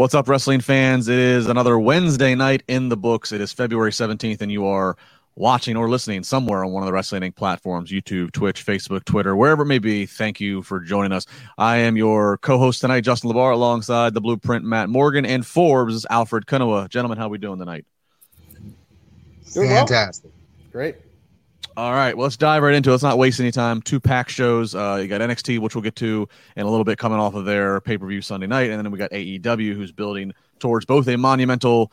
What's up, wrestling fans? It is another Wednesday night in the books. It is February 17th, and you are watching or listening somewhere on one of the Wrestling Inc. platforms YouTube, Twitch, Facebook, Twitter, wherever it may be. Thank you for joining us. I am your co host tonight, Justin LaBar, alongside the Blueprint Matt Morgan and Forbes Alfred Konuwa. Gentlemen, how are we doing tonight? Doing Fantastic. Well. Great. All right, well, let's dive right into it. Let's not waste any time. Two pack shows. Uh, you got NXT, which we'll get to in a little bit, coming off of their pay per view Sunday night, and then we got AEW, who's building towards both a monumental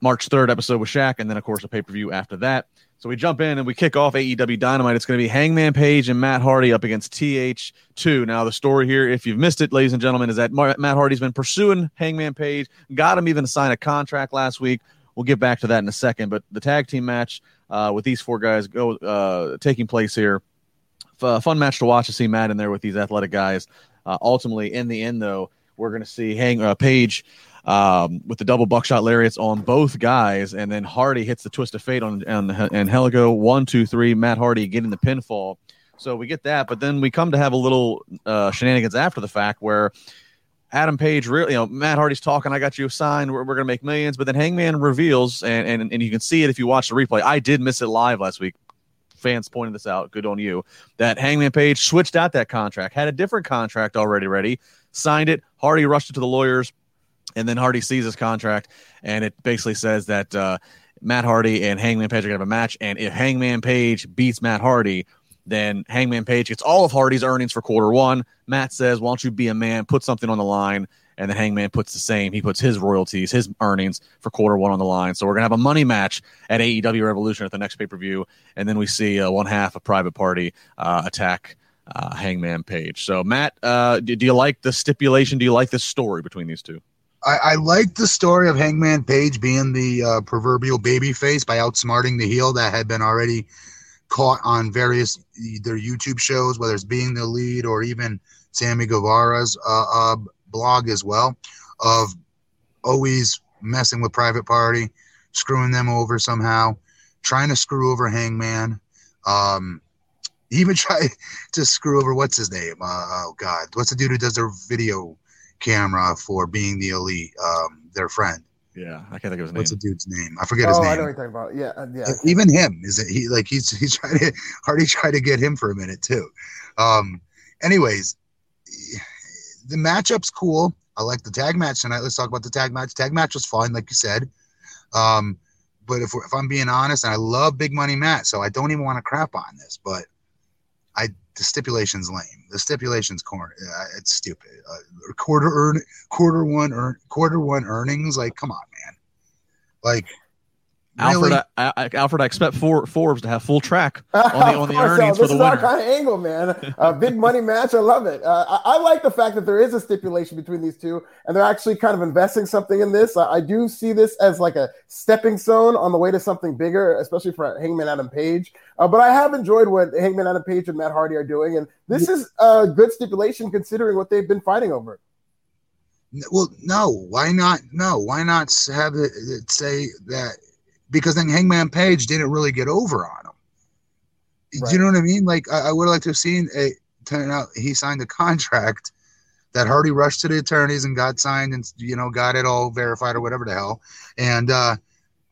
March 3rd episode with Shaq, and then of course a pay per view after that. So we jump in and we kick off AEW Dynamite. It's going to be Hangman Page and Matt Hardy up against TH2. Now, the story here, if you've missed it, ladies and gentlemen, is that Matt Hardy's been pursuing Hangman Page, got him even to sign a contract last week. We'll get back to that in a second. But the tag team match uh, with these four guys go uh, taking place here. F- fun match to watch to see Matt in there with these athletic guys. Uh, ultimately, in the end, though, we're going to see Hang uh, Page um, with the double buckshot lariats on both guys, and then Hardy hits the twist of fate on, on Angelico one two three. Matt Hardy getting the pinfall. So we get that, but then we come to have a little uh, shenanigans after the fact where Adam Page really, you know, Matt Hardy's talking. I got you signed. We're, we're going to make millions. But then Hangman reveals, and, and and you can see it if you watch the replay. I did miss it live last week. Fans pointed this out. Good on you. That Hangman Page switched out that contract, had a different contract already ready, signed it. Hardy rushed it to the lawyers, and then Hardy sees his contract, and it basically says that uh, Matt Hardy and Hangman Page are going to have a match. And if Hangman Page beats Matt Hardy, then Hangman Page gets all of Hardy's earnings for quarter one. Matt says, Why don't you be a man, put something on the line? And the Hangman puts the same. He puts his royalties, his earnings for quarter one on the line. So we're going to have a money match at AEW Revolution at the next pay per view. And then we see uh, one half a private party uh, attack uh, Hangman Page. So, Matt, uh, do, do, you like the stipulation? Do you like the story between these two? I, I like the story of Hangman Page being the uh, proverbial baby face by outsmarting the heel that had been already caught on various their YouTube shows, whether it's being the elite or even Sammy Guevara's uh, uh, blog as well, of always messing with Private Party, screwing them over somehow, trying to screw over Hangman. Um, even tried to screw over what's his name? Uh, oh God, what's the dude who does their video camera for being the elite? Um, their friend. Yeah, I can't think of his name. What's the dude's name? I forget oh, his name. I know what you're talking about. Yeah, uh, yeah. Even him is it? He like he's he's trying to Hardy tried to get him for a minute too. Um. Anyways, the matchup's cool. I like the tag match tonight. Let's talk about the tag match. Tag match was fun, like you said. Um, but if if I'm being honest, and I love Big Money Matt, so I don't even want to crap on this, but I the stipulation's lame. The stipulation's corn. Uh, it's stupid. Uh, quarter earn quarter one earn quarter one earnings. Like, come on, man. Like, Alfred, really? I, I, Alfred, I expect for, Forbes to have full track on the, on the earnings so. for the winner. This is our kind of angle, man. A big money match. I love it. Uh, I, I, like the fact that there is a stipulation between these two, and they're actually kind of investing something in this. I, I do see this as like a stepping stone on the way to something bigger, especially for Hangman Adam Page. Uh, but I have enjoyed what Hangman Adam Page and Matt Hardy are doing, and this is a good stipulation considering what they've been fighting over. Well, no. Why not? No. Why not have it, it say that because then Hangman Page didn't really get over on him. Right. Do you know what I mean? Like I, I would like to have seen it turn out he signed a contract that Hardy rushed to the attorneys and got signed and you know got it all verified or whatever the hell. And uh,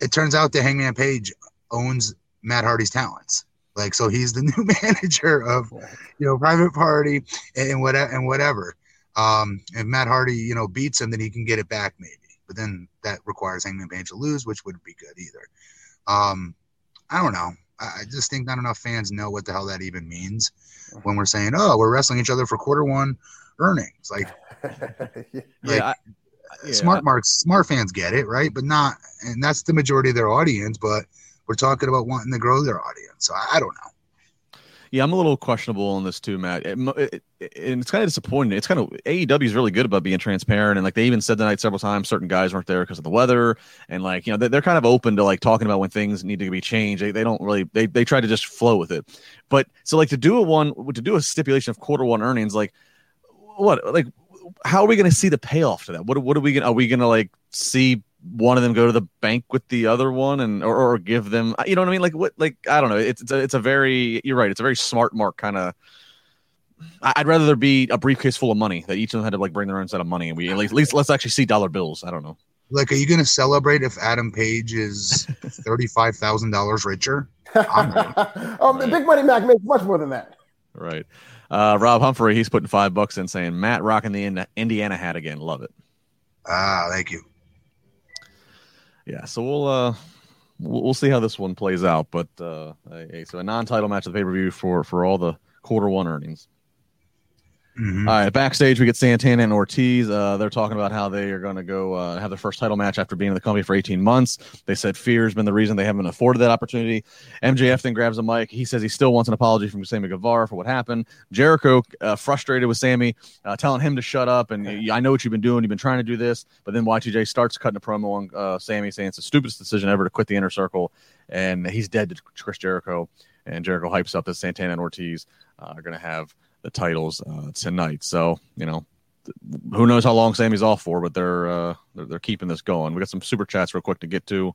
it turns out that Hangman Page owns Matt Hardy's talents. Like so, he's the new manager of you know Private Party and whatever and whatever. Um, if Matt Hardy you know beats him, then he can get it back maybe but then that requires Hangman Page to lose, which wouldn't be good either. Um, I don't know. I just think not enough fans know what the hell that even means when we're saying, "Oh, we're wrestling each other for quarter one earnings." Like, yeah, like I, yeah. smart marks, smart fans get it, right? But not, and that's the majority of their audience. But we're talking about wanting to grow their audience, so I, I don't know. Yeah, I'm a little questionable on this too, Matt. It, it, it, and it's kind of disappointing. It's kind of AEW is really good about being transparent, and like they even said tonight several times, certain guys weren't there because of the weather, and like you know they're, they're kind of open to like talking about when things need to be changed. They, they don't really they they try to just flow with it. But so like to do a one to do a stipulation of quarter one earnings, like what like how are we going to see the payoff to that? What what are we going? Are we going to like see one of them go to the bank with the other one and or, or give them you know what i mean like what like i don't know it's it's a, it's a very you're right it's a very smart mark kind of I- I'd rather there be a briefcase full of money that each of them had to like bring their own set of money, and we at least, at least let's actually see dollar bills. I don't know. Like, are you going to celebrate if Adam Page is thirty-five thousand dollars richer? oh, Big Money Matt makes much more than that. Right. Uh, Rob Humphrey, he's putting five bucks in, saying Matt rocking the Ind- Indiana hat again. Love it. Ah, thank you. Yeah. So we'll uh we'll, see how this one plays out, but uh, so a non-title match of the pay per view for for all the quarter one earnings. Mhm. All right, backstage we get Santana and Ortiz. Uh, they're talking about how they are going to go uh, have their first title match after being in the company for 18 months. They said fear has been the reason they haven't afforded that opportunity. MJF then grabs a mic. He says he still wants an apology from Sammy Guevara for what happened. Jericho, uh, frustrated with Sammy, uh, telling him to shut up. And I know what you've been doing. You've been trying to do this. But then Y2J starts cutting a promo on uh, Sammy, saying it's the stupidest decision ever to quit the inner circle, and he's dead to Chris Jericho. And Jericho hypes up that Santana and Ortiz uh, are going to have the titles uh, tonight. So you know, who knows how long Sammy's off for, but they're, uh, they're they're keeping this going. We got some super chats real quick to get to.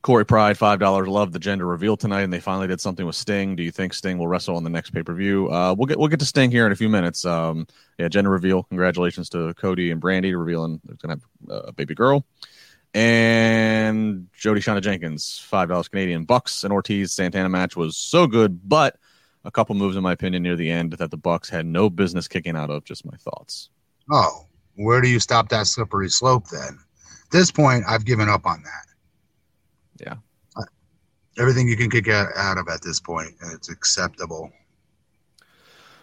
Corey Pride, five dollars. Love the gender reveal tonight, and they finally did something with Sting. Do you think Sting will wrestle on the next pay per view? Uh, we'll get we'll get to Sting here in a few minutes. Um, yeah, gender reveal. Congratulations to Cody and Brandi revealing they're gonna have uh, a baby girl. And Jody Shauna Jenkins, five dollars Canadian. Bucks and Ortiz Santana match was so good, but a couple moves, in my opinion, near the end that the Bucks had no business kicking out of. Just my thoughts. Oh, where do you stop that slippery slope then? At this point, I've given up on that. Yeah. Uh, Everything you can kick out, of at this point, and it's acceptable.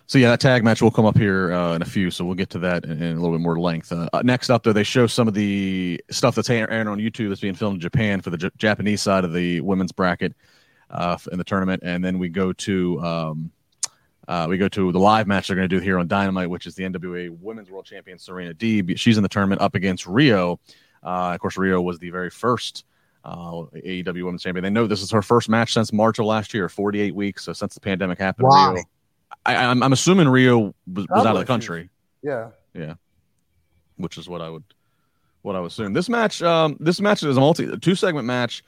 So yeah, that tag match will come up here uh, in a few, so we'll get to that in, in a little bit more length. Uh, next up, though, they show some of the stuff that's airing on YouTube that's being filmed in Japan for the J- Japanese side of the women's bracket uh, in the tournament, and then we go to um, uh, we go to the live match they're going to do here on Dynamite, which is the NWA Women's World Champion Serena Deeb. She's in the tournament up against Riho. Uh, of course, Riho was the very first uh, AEW Women's Champion. They know this is her first match since March of last year, 48 weeks. So since the pandemic happened, Why? Riho, I, I'm, I'm assuming Riho was, was out of the country, Yeah, Yeah. which is what I would what I would assume. This match, um, this match is a multi two segment match.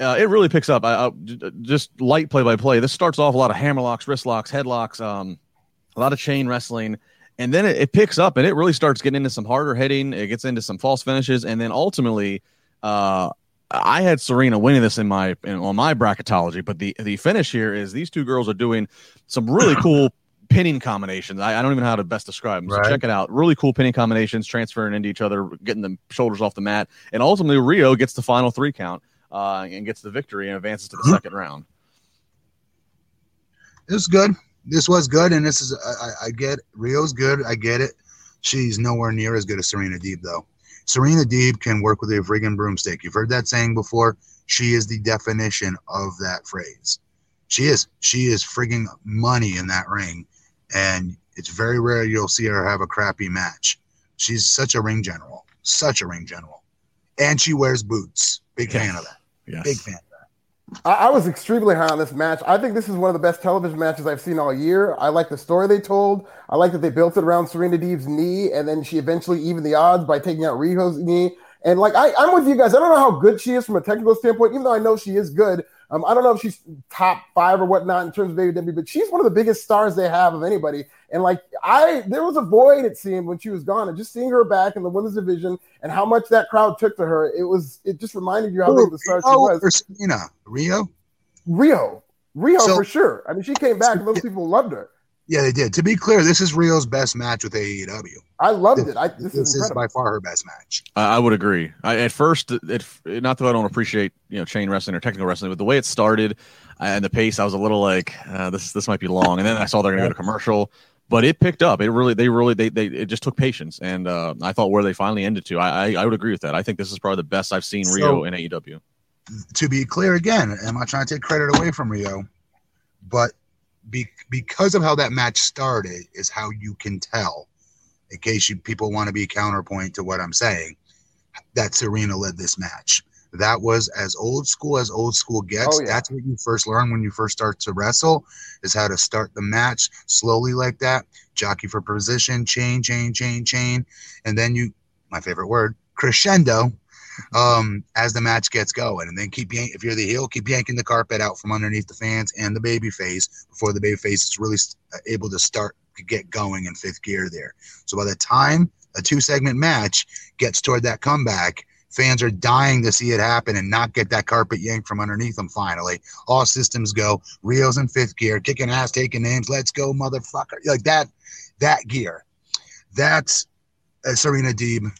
Uh, it really picks up. I, I, j- just light play by play. This starts off a lot of hammer locks, wrist locks, headlocks, um, a lot of chain wrestling, and then it, it picks up and it really starts getting into some harder hitting. It gets into some false finishes, and then ultimately, uh, I had Serena winning this in my in, on my bracketology. But the the finish here is these two girls are doing some really cool pinning combinations. I, I don't even know how to best describe them. So Right. check it out. Really cool pinning combinations, transferring into each other, getting the shoulders off the mat, and ultimately Riho gets the final three count uh, and gets the victory and advances to the Mhm. second round. This is good. This was good, and this is I, I- I get Riho's good. I get it. She's nowhere near as good as Serena Deeb, though. Serena Deeb can work with a friggin' broomstick. You've heard that saying before. She is the definition of that phrase. She is. She is friggin' money in that ring, and it's very rare you'll see her have a crappy match. She's such a ring general, such a ring general, and she wears boots. Big fan of that. Yes. Big fan. I, I was extremely high on this match. I think this is one of the best television matches I've seen all year. I like the story they told. I like that they built it around Serena Deeb's knee, and then she eventually evened the odds by taking out Riho's knee. And like I, I'm with you guys. I don't know how good she is from a technical standpoint, even though I know she is good. Um, I don't know if she's top five or whatnot in terms of baby AEW, but she's one of the biggest stars they have of anybody. And like I, there was a void it seemed when she was gone, and just seeing her back in the women's division and how much that crowd took to her, it was it just reminded you how big of a star she was. or Serena? Riho? Riho, Riho So- for sure. I mean, she came back and those people loved her. Yeah, they did. To be clear, this is Riho's best match with AEW. I loved it. I, this, This, is is by far her best match. I I would agree. I, at first, it, it not that I don't appreciate you know chain wrestling or technical wrestling, but the way it started uh, and the pace, I was a little like uh, this this might be long. And then I saw they're going to go to commercial, but it picked up. It really, they really, they they it just took patience, and uh, I thought where they finally ended to. I, I I would agree with that. I think this is probably the best I've seen Riho So- in AEW. To be clear again, I'm I trying to take credit away from Riho, but be, because of how that match started, is how you can tell, in case you people want to be counterpoint to what I'm saying, that Serena led this match. That was as old school as old school gets. Oh, yeah. That's what you first learn when you first start to wrestle, is how to start the match slowly like that, jockey for position, chain, chain, chain, chain, and then you, my favorite word, crescendo, um, as the match gets going, and then keep yank- if you're the heel, keep yanking the carpet out from underneath the fans and the baby face before the baby face is really uh, able to start to get going in fifth gear there. So by the time a two segment match gets toward that comeback, fans are dying to see it happen and not get that carpet yanked from underneath them finally. All systems go. Riho's in fifth gear, kicking ass, taking names. Let's go, motherfucker. Like that, that gear. That's a Serena Deeb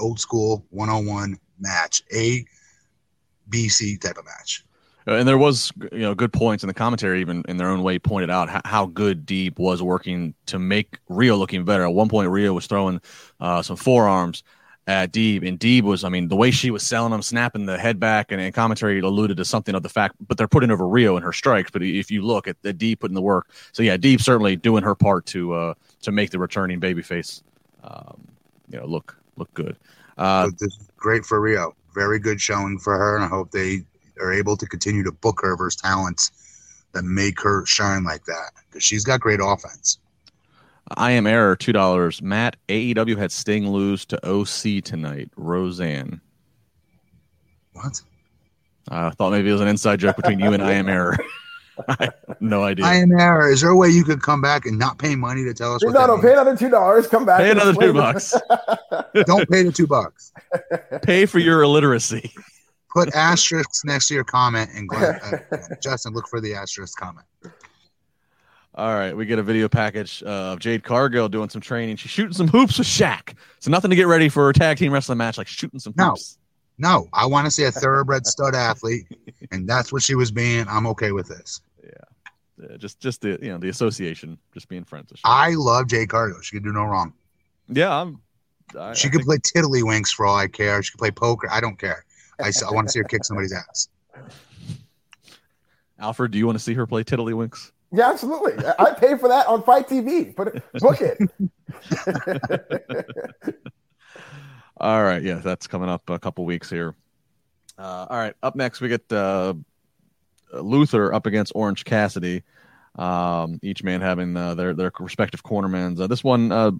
old school 101 match. A B C type of match. Uh, and there was, you know, good points in the commentary, even in their own way, pointed out how, how good Deeb was working to make Riho looking better. At one point, Riho was throwing uh, some forearms at Deeb, and Deeb was, I mean, the way she was selling them, snapping the head back, and, and commentary alluded to something of the fact, but they're putting over Riho in her strikes. But if you look at the Deeb putting the work, so yeah, Deeb certainly doing her part to uh, to make the returning babyface, um, you know, look look good. Uh, this is great for Riho. Very good showing for her, and I hope they are able to continue to book her versus talents that make her shine like that because she's got great offense. I am error two dollars. Matt AEW had Sting lose to OC tonight. Roseanne. What? I thought maybe it was an inside joke between you and I am error. I have no idea. I am error. Is there a way you could come back and not pay money to tell us? No, no, pay another two dollars. Come back. Pay another two bucks. Don't pay the two bucks. pay for your illiteracy put asterisks next to your comment and Glenn, uh, Justin, look for the asterisk comment. All right, we get a video package of Jade Cargill doing some training. She's shooting some hoops with Shaq. So nothing to get ready for a tag team wrestling match, like shooting some hoops. No, no, I want to see a thoroughbred stud athlete, and that's what she was being. I'm okay with this. Yeah, yeah just just the you know the association, just being friends. I love Jay Cargill. She could do no wrong. Yeah, I'm. I, she I could think... play tiddlywinks for all I care. She could play poker. I don't care. I, I want to see her kick somebody's ass. Alfred, do you want to see her play Tiddlywinks? Yeah, absolutely. I pay for that on FITE TV. Put it, book it. all right, yeah, that's coming up a couple weeks here. Uh, all right, up next we get uh, Luther up against Orange Cassidy. Um, each man having uh, their their respective cornermans. Uh, this one uh,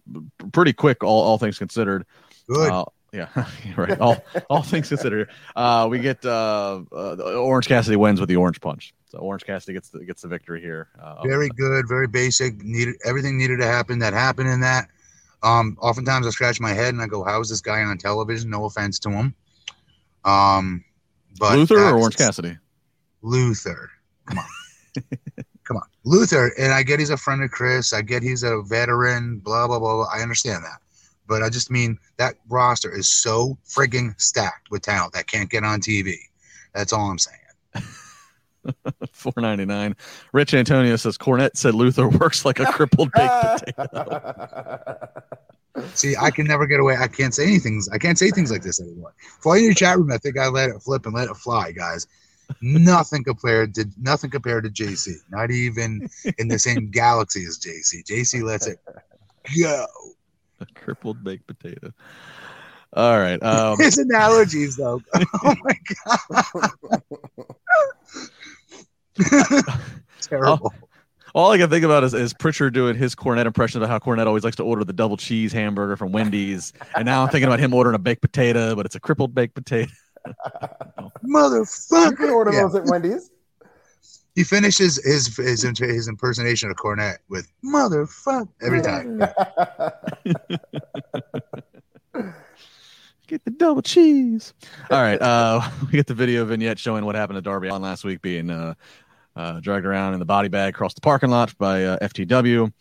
pretty quick, all all things considered. Good. Uh, yeah, right. All all things considered, uh, we get uh, uh, Orange Cassidy wins with the Orange Punch. So Orange Cassidy gets the, gets the victory here. Uh, very good, very basic. Needed everything needed to happen that happened in that. Um, oftentimes I scratch my head and I go, "How is this guy on television?" No offense to him. Um, but Luther or Orange Cassidy? Luther. Come on. Come on, Luther, and I get he's a friend of Chris. I get he's a veteran. Blah blah blah. blah. I understand that but I just mean that roster is so frigging stacked with talent that can't get on TV. That's all I'm saying. Four ninety nine. Rich Antonio says Cornette said Luther works like a crippled baked potato. See, I can never get away. I can't say anything. I can't say things like this anymore. For all your chat room, I think I let it flip and let it fly, guys. Nothing compared to nothing compared to JC. Not even in the same galaxy as JC. JC lets it go. A crippled baked potato. All right. Um, His analogies, though. oh my god. Terrible. All, all, I can think about is, is Prichard doing his Cornette impression about how Cornette always likes to order the double cheese hamburger from Wendy's, and now I'm thinking about him ordering a baked potato, but it's a crippled baked potato. Motherfucker! You can order yeah. those at Wendy's. He finishes his his his impersonation of Cornette with "motherfucker" every time. get the double cheese. All right, uh, we get the video vignette showing what happened to Darby on last week, being uh, uh, dragged around in the body bag across the parking lot by uh, FTW.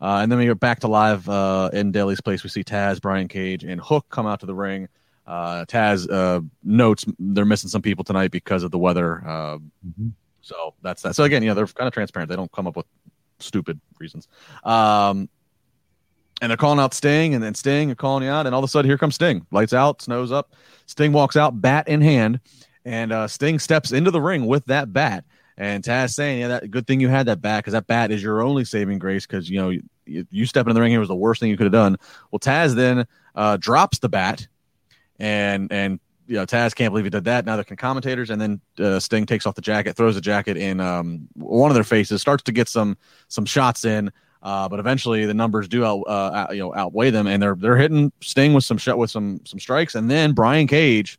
Uh, and then we get back to live uh, in Daily's place. We see Taz, Brian Cage, and Hook come out to the ring. Taz notes they're missing some people tonight because of the weather. Mm-hmm so that's that. So again, you know, they're kind of transparent. They don't come up with stupid reasons. Um, and they're calling out Sting, and then Sting are calling you out, and all of a sudden here comes Sting. Lights out, snows up. Sting walks out, bat in hand, and uh, Sting steps into the ring with that bat. And Taz saying, "Yeah, that good thing you had that bat because that bat is your only saving grace because you know you, you stepping in the ring here was the worst thing you could have done." Well, Taz then uh, drops the bat, and and you know, Taz can't believe he did that. Neither can commentators. And then uh, Sting takes off the jacket, throws the jacket in um, one of their faces, starts to get some some shots in. Uh, but eventually, the numbers do out, uh, out, you know outweigh them, and they're they're hitting Sting with some shot with some some strikes. And then Brian Cage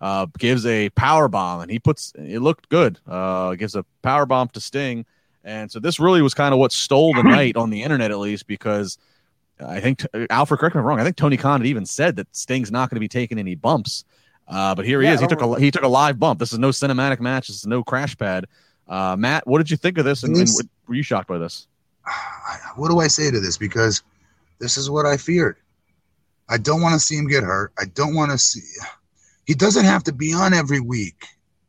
uh, gives a power bomb, and he puts it looked good. Uh, gives a power bomb to Sting, and so this really was kind of what stole the night on the internet, at least because I think Alfred, correct me if I'm wrong. I think Tony Khan had even said that Sting's not going to be taking any bumps. Uh, but here he yeah, is. He took a he took a live bump. This is no cinematic match. This is no crash pad. Uh, Matt, what did you think of this? And, and were you shocked by this? What do I say to this? Because this is what I feared. I don't want to see him get hurt. I don't want to see. He doesn't have to be on every week.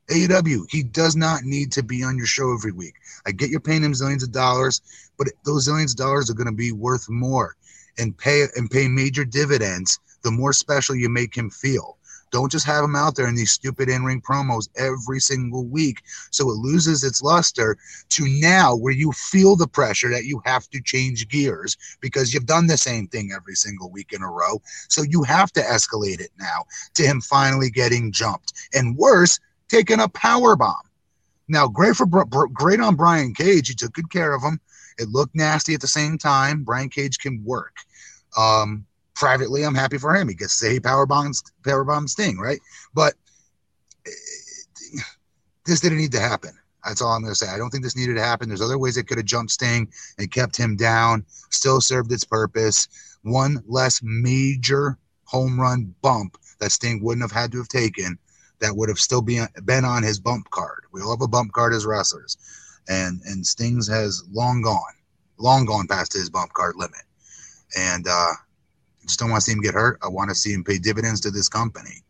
AEW, he does not need to be on your show every week. I get you're paying him zillions of dollars, but those zillions of dollars are going to be worth more and pay and pay major dividends the more special you make him feel. Don't just have him out there in these stupid in ring promos every single week. So it loses its luster to now where you feel the pressure that you have to change gears because you've done the same thing every single week in a row. So you have to escalate it now to him finally getting jumped. And worse, taking a power bomb. Now, great for great on Brian Cage. He took good care of him. It looked nasty at the same time. Brian Cage can work. Um, privately, I'm happy for him. He gets to say power bombs, power bomb Sting, right? But eh, this didn't need to happen. That's all I'm going to say. I don't think this needed to happen. There's other ways it could have jumped Sting and kept him down. Still served its purpose. One less major home run bump that Sting wouldn't have had to have taken. That would have still been been on his bump card. We all have a bump card as wrestlers, and and Sting's has long gone, long gone past his bump card limit. And uh, just don't want to see him get hurt. I want to see him pay dividends to this company.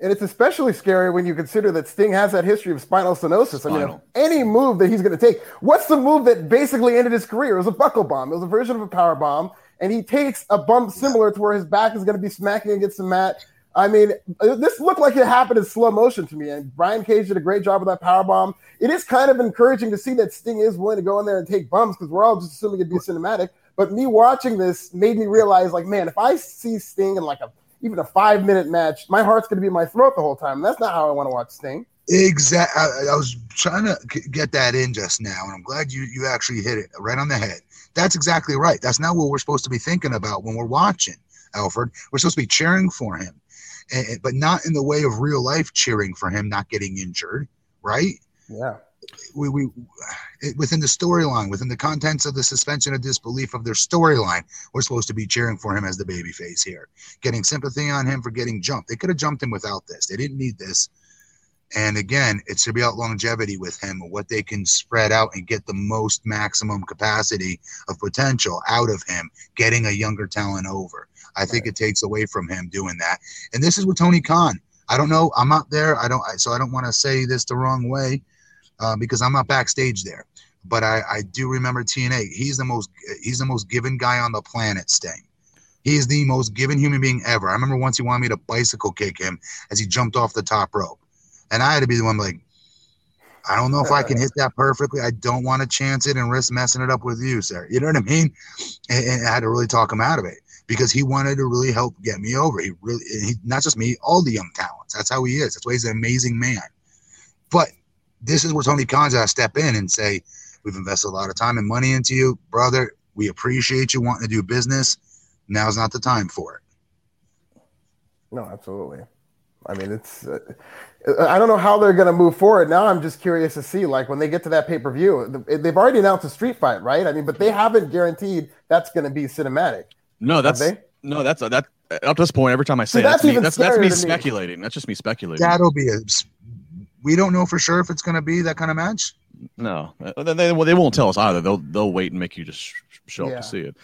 And it's especially scary when you consider that Sting has that history of spinal stenosis. Spinal. I mean, any move that he's going to take, what's the move that basically ended his career? It was a buckle bomb. It was a version of a power bomb. And he takes a bump similar to where his back is going to be smacking against the mat. I mean, this looked like it happened in slow motion to me. And Brian Cage did a great job with that power bomb. It is kind of encouraging to see that Sting is willing to go in there and take bumps because we're all just assuming it'd be cinematic. But me watching this made me realize, like, man, if I see Sting in like a even a five minute match, my heart's going to be in my throat the whole time. And that's not how I want to watch Sting. Exactly. I, I, was trying to get that in just now, and I'm glad you you actually hit it right on the head. That's exactly right. That's not what we're supposed to be thinking about when we're watching Alfred. We're supposed to be cheering for him, and, but not in the way of real life cheering for him not getting injured, right? Yeah we, we within the storyline, within the contents of the suspension of disbelief of their storyline, we're supposed to be cheering for him as the baby face here, getting sympathy on him for getting jumped. They could have jumped him without this. They didn't need this. And again, it's about longevity with him, what they can spread out and get the most maximum capacity of potential out of him, getting a younger talent over. I think it takes away from him doing that. And this is with Tony Khan. I don't know. I'm not there. I don't. So I don't want to say this the wrong way uh, because I'm not backstage there. But I, I do remember TNA. He's the most he's the most given guy on the planet. Sting. He is the most given human being ever. I remember once he wanted me to bicycle kick him as he jumped off the top rope, and I had to be the one like, I don't know if I can hit that perfectly. I don't want to chance it and risk messing it up with you, sir. You know what I mean? And, and I had to really talk him out of it because he wanted to really help get me over. He really, he, not just me, all the young talents. That's how he is. That's why he's an amazing man. But this is where Tony Khan's got to step in and say, We've invested a lot of time and money into you, brother. We appreciate you wanting to do business. Now's not the time for it. No, absolutely. I mean, it's. Uh, I don't know how they're going to move forward. Now I'm just curious to see, like, when they get to that pay per view, they've already announced a street fight, right? I mean, but they haven't guaranteed that's going to be cinematic. No, that's no, that's that. Uh, up to this point, every time I say See, that's, that's, me, that's, that's me speculating. Me. That's just me speculating. That'll be a we don't know for sure if it's going to be that kind of match. No, uh, they, they, well, they won't tell us either. They'll they'll wait and make you just show yeah. up to see it.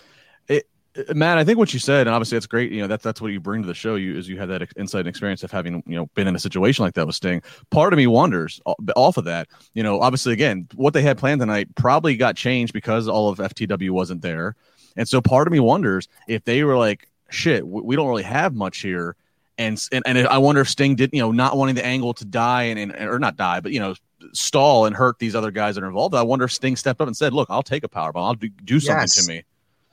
it. Matt, I think what you said, and obviously that's great. You know, that's that's what you bring to the show. You is you have that insight and experience of having you know been in a situation like that with Sting. Part of me wonders off of that. You know, obviously, again, what they had planned tonight probably got changed because all of FTW wasn't there, and so part of me wonders if they were like, "Shit, we don't really have much here." and and, and I wonder if Sting did you know not wanting the angle to die and, and or not die, but you know stall and hurt these other guys that are involved. I wonder if Sting stepped up and said, "Look, I'll take a power bomb. I'll do, do something yes, to me."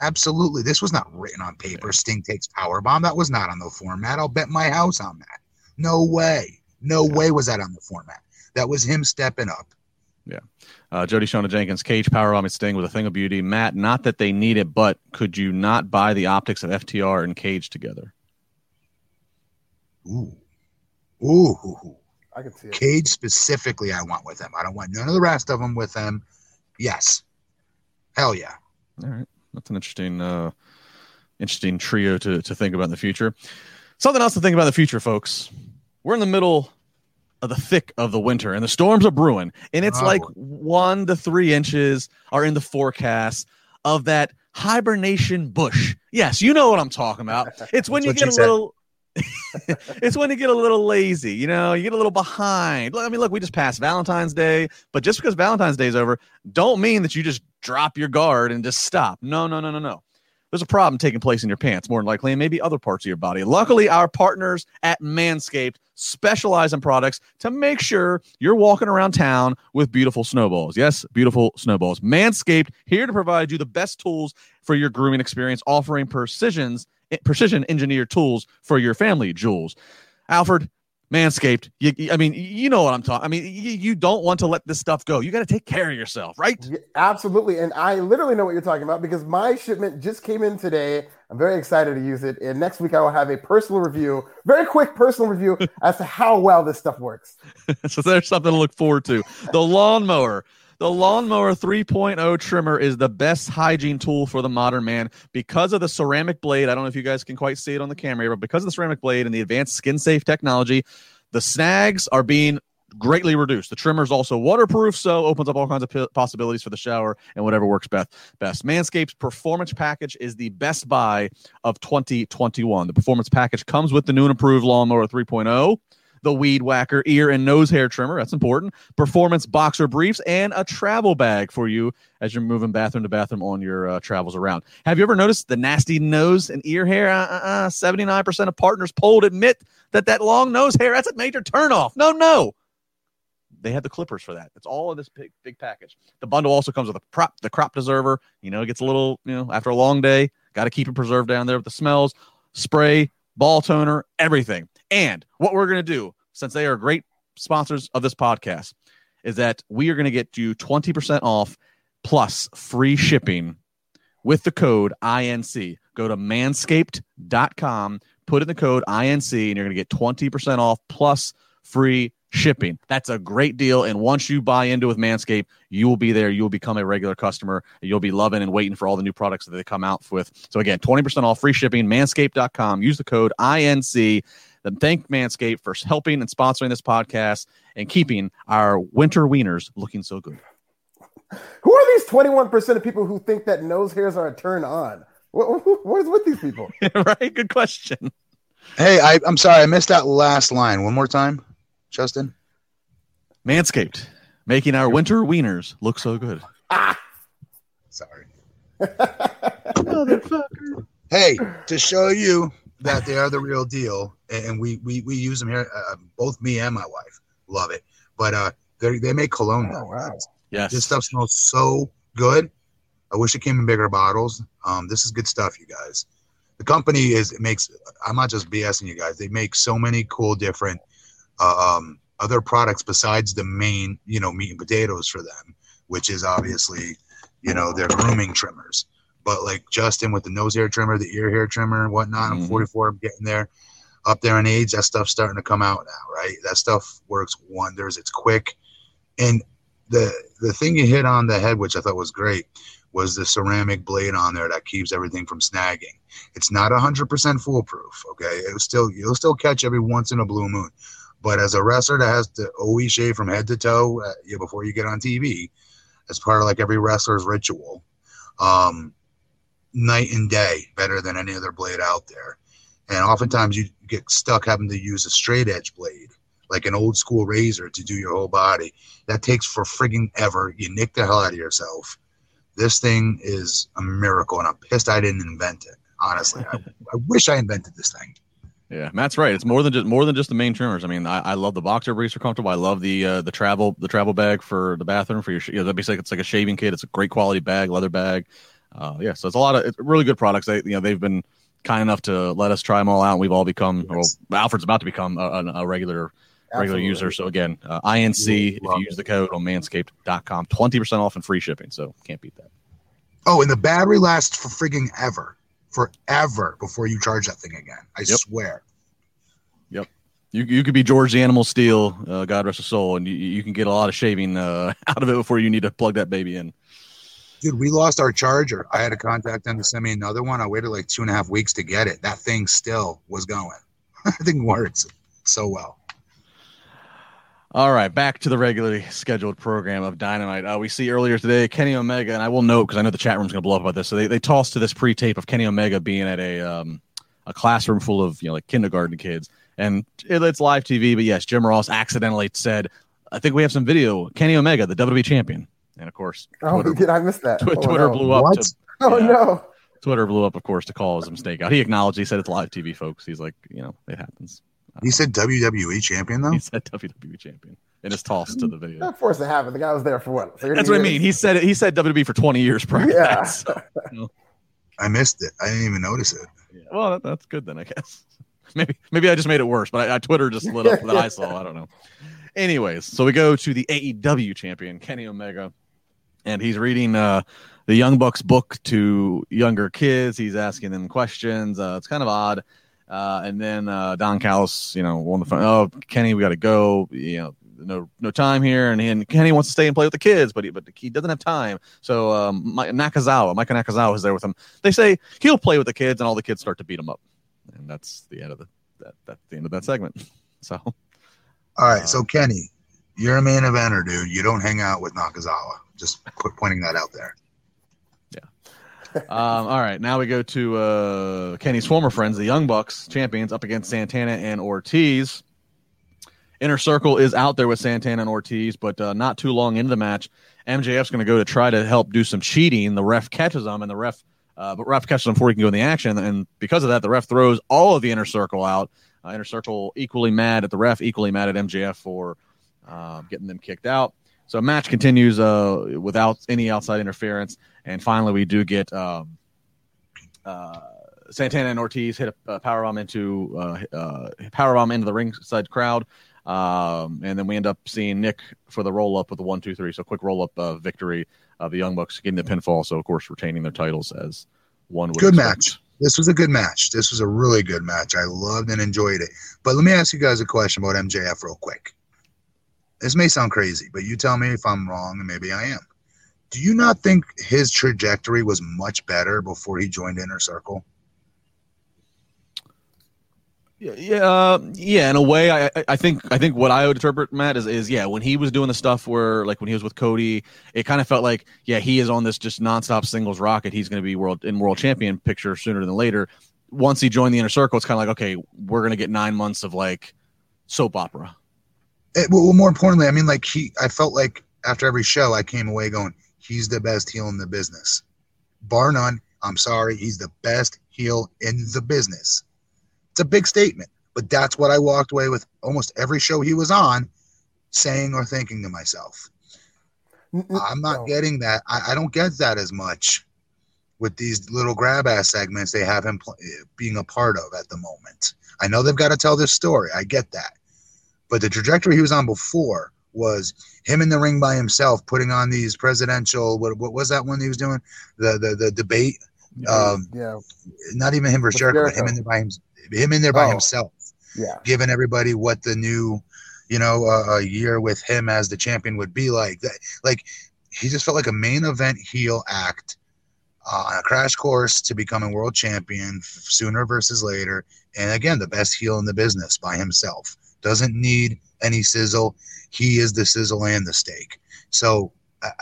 Absolutely, this was not written on paper. Sting takes power bomb. That was not on the format. I'll bet my house on that. No way. No yeah. way was that on the format. That was him stepping up. Yeah. Uh, Jody Shona Jenkins, Cage Power Bomb Sting with a thing of beauty. Matt, not that they need it, but could you not buy the optics of FTR and Cage together? Ooh. Ooh, I can see it. Cage specifically, I want with them. I don't want none of the rest of them with them. Yes, hell yeah. All right, that's an interesting, uh, interesting trio to to think about in the future. Something else to think about in the future, folks. We're in the middle of the thick of the winter, and the storms are brewing, and it's Oh. like one to three inches are in the forecast of that hibernation bush. Yes, you know what I'm talking about. It's when you get a said. little. it's when you get a little lazy, you know, you get a little behind. Look, I mean, look, we just passed Valentine's Day, but just because Valentine's Day is over, don't mean that you just drop your guard and just stop. No, no, no, no, no. There's a problem taking place in your pants, more than likely, and maybe other parts of your body. Luckily, our partners at Manscaped specialize in products to make sure you're walking around town with beautiful snowballs. Yes, beautiful snowballs. Manscaped here to provide you the best tools for your grooming experience, offering precisions eh, precision engineered tools for your family jewels. Alfred, Manscaped, you, I mean, you know what I'm talking. I mean, you, you don't want to let this stuff go. You got to take care of yourself, right? Yeah, absolutely. And I literally know what you're talking about because my shipment just came in today. I'm very excited to use it. And next week I will have a personal review, very quick personal review as to how well this stuff works. so there's something to look forward to. The lawnmower. The Lawnmower 3.0 trimmer is the best hygiene tool for the modern man because of the ceramic blade. I don't know if you guys can quite see it on the camera, but because of the ceramic blade and the advanced skin safe technology, the snags are being greatly reduced. The trimmer is also waterproof, so opens up all kinds of possibilities for the shower and whatever works best. Best. Manscaped's performance package is the best buy of 2021. The performance package comes with the new and improved Lawnmower 3.0 the weed whacker ear and nose hair trimmer. That's important. Performance boxer briefs and a travel bag for you as you're moving bathroom to bathroom on your uh, travels around. Have you ever noticed the nasty nose and ear hair? Uh, uh, uh, 79% of partners polled admit that that long nose hair, that's a major turnoff. No, no. They have the clippers for that. It's all in this big, big package. The bundle also comes with a prop, the crop preserver. You know, it gets a little, you know, after a long day, got to keep it preserved down there with the smells, spray, ball toner, everything. And what we're going to do, since they are great sponsors of this podcast, is that we are going to get you 20% off plus free shipping with the code INC. Go to manscaped.com, put in the code INC, and you're going to get 20% off plus free shipping. That's a great deal. And once you buy into with Manscaped, you will be there. You will become a regular customer. You'll be loving and waiting for all the new products that they come out with. So again, 20% off free shipping, manscaped.com. Use the code INC. Then thank Manscaped for helping and sponsoring this podcast and keeping our winter wieners looking so good. Who are these 21% of people who think that nose hairs are a turn on? What, what is with these people? right? Good question. Hey, I, I'm sorry, I missed that last line. One more time, Justin. Manscaped, making our winter wieners look so good. Ah! Sorry. Motherfucker. Hey, to show you that they are the real deal, and we we, we use them here. Uh, both me and my wife love it. But uh, they they make cologne. Oh, wow. Yes. This stuff smells so good. I wish it came in bigger bottles. Um, this is good stuff, you guys. The company is it makes. I'm not just BSing you guys. They make so many cool different uh, um, other products besides the main, you know, meat and potatoes for them, which is obviously, you know, their grooming trimmers. But like Justin with the nose hair trimmer, the ear hair trimmer, and whatnot. I'm Mhm. 44. I'm getting there. Up there in age, that stuff's starting to come out now, right? That stuff works wonders. It's quick, and the the thing you hit on the head, which I thought was great, was the ceramic blade on there that keeps everything from snagging. It's not 100% foolproof. Okay, it'll still you'll still catch every once in a blue moon. But as a wrestler that has to always shave from head to toe uh, yeah, before you get on TV, as part of like every wrestler's ritual, um, night and day, better than any other blade out there. And oftentimes you get stuck having to use a straight edge blade, like an old school razor, to do your whole body. That takes for frigging ever. You nick the hell out of yourself. This thing is a miracle, and I'm pissed I didn't invent it. Honestly, I, I wish I invented this thing. Yeah, Matt's right. It's more than just more than just the main trimmers. I mean, I, I love the boxer briefs are comfortable. I love the uh, the travel the travel bag for the bathroom for your. sh- You know, that'd be like it's like a shaving kit. It's a great quality bag, leather bag. Uh, yeah, so it's a lot of it's really good products. They you know they've been kind enough to let us try them all out, and we've all become. Yes. Well, Alfred's about to become a, a, regular regular Absolutely. user. So again, uh, INC if you use the code on Manscaped.com, twenty percent off and free shipping. So can't beat that. Oh, and the battery lasts for frigging ever, forever before you charge that thing again. I Yep. swear. Yep. You you could be George the Animal Steele, uh, God rest his soul, and you, you can get a lot of shaving uh, out of it before you need to plug that baby in. Dude, we lost our charger. I had to contact them to send me another one. I waited like two and a half weeks to get it. That thing still was going. that thing works so well. All right, back to the regularly scheduled program of Dynamite. Uh, we see earlier today Kenny Omega, and I will note because I know the chat room's going to blow up about this. So they, they tossed to this pre-tape of Kenny Omega being at a um, a classroom full of you know like kindergarten kids, and it, it's live TV. But yes, Jim Ross accidentally said, "I think we have some video." Kenny Omega, the WWE champion, and of course, oh, Twitter, did I miss that? Tw- Oh, Twitter no. blew up. What? To, Oh yeah. no! Twitter blew up, of course, to call his mistake out. He acknowledged. He said it's live TV, folks. He's like, you know, it happens. He said WWE champion though. He said WWE champion, and it's tossed to the video. Not forced to have it. The guy was there for what? 30 That's what I mean. He said it. He said WWE for 20 years prior. to Yeah. that, so, I missed it. I didn't even notice it. yeah. Well, that, that's good then, I guess. Maybe maybe I just made it worse, but I, I Twitter just lit up that I saw. I don't know. Anyways, so we go to the AEW champion Kenny Omega, and he's reading uh, the Young Bucks book to younger kids. He's asking them questions. Uh, it's kind of odd. Uh, and then uh, Don Callis, you know, on the phone. Oh, Kenny, we got to go. You know, no no time here. And, he, and Kenny wants to stay and play with the kids, but he, but he doesn't have time. So um, Mi- Nakazawa, Michael Nakazawa is there with him. They say he'll play with the kids, and all the kids start to beat him up. And that's the end of the that that's the end of that segment. So All right, so Kenny, you're a main eventer, dude. You don't hang out with Nakazawa. Just pointing that out there. Yeah. Um, all right, now we go to uh, Kenny's former friends, the Young Bucks champions, up against Santana and Ortiz. Inner Circle is out there with Santana and Ortiz, but uh, not too long into the match, MJF's going to go to try to help do some cheating. The ref catches him, and the ref, uh, but ref catches him before he can go in the action, and because of that, the ref throws all of the Inner Circle out. Uh, Inner Circle equally mad at the ref, equally mad at MJF for uh, getting them kicked out. So match continues uh, without any outside interference, and finally we do get um, uh, Santana and Ortiz hit a, a power bomb into uh, uh, power bomb into the ringside crowd, um, and then we end up seeing Nick for the roll up with the one two three. So quick roll up uh, victory of the Young Bucks getting the pinfall. So of course retaining their titles as one would Good expect. match. This was a good match. This was a really good match. I loved and enjoyed it. But let me ask you guys a question about MJF real quick. This may sound crazy, but you tell me if I'm wrong, and maybe I am. Do you not think his trajectory was much better before he joined Inner Circle? Yeah, yeah, uh, yeah. In a way, I, I- I think I think what I would interpret Matt is is yeah, when he was doing the stuff where like when he was with Cody, it kind of felt like yeah, he is on this just nonstop singles rocket. He's going to be world in world champion picture sooner than later. Once he joined the inner circle, it's kind of like okay, we're going to get nine months of like soap opera. It, well, more importantly, I mean, like he, I felt like after every show, I came away going, he's the best heel in the business, bar none. I'm sorry, he's the best heel in the business. It's a big statement, but that's what I walked away with almost every show he was on, saying or thinking to myself. I'm not no. getting that. I, I don't get that as much with these little grab ass segments they have him pl- being a part of at the moment. I know they've got to tell this story. I get that. But the trajectory he was on before was him in the ring by himself, putting on these presidential. What, what was that one he was doing? The the the debate. Um, yeah, not even him versus Jericho, but him in there by him, him in there by Oh. himself yeah. giving everybody what the new, you know, uh, a year with him as the champion would be like. That, like he just felt like a main event heel act, uh, a crash course to becoming world champion sooner versus later. And again, the best heel in the business by himself. Doesn't need any sizzle. He is the sizzle and the steak. So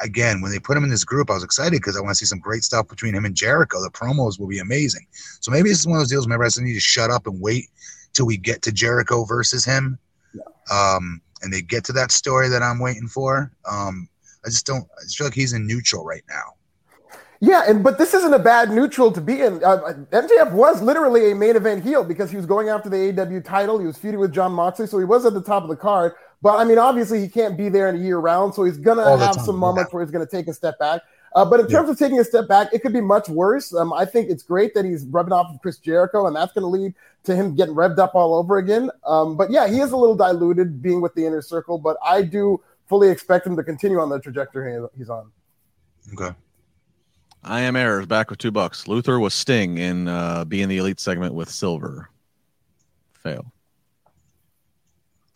again, when they put him in this group, I was excited because I want to see some great stuff between him and Jericho. The promos will be amazing. So maybe this is one of those deals. Maybe I just need to shut up and wait till we get to Jericho versus him, um, and they get to that story that I'm waiting for. Um, I just don't. I just feel like he's in neutral right now. Yeah, and but this isn't a bad neutral to be in. Uh, MJF was literally a main event heel because he was going after the AEW title. He was feuding with Jon Moxley, so he was at the top of the card. But I mean, obviously, he can't be there in a year round, so he's gonna have time, some yeah. moments where he's gonna take a step back. Uh, but in Yeah. terms of taking a step back, it could be much worse. Um, I think it's great that he's rubbing off of Chris Jericho, and that's going to lead to him getting revved up all over again. Um, but yeah, he is a little diluted being with the inner circle, but I do fully expect him to continue on the trajectory he's on. Okay. I am errors back with two bucks. Luther was Sting in uh, being the elite segment with Silver. Fail.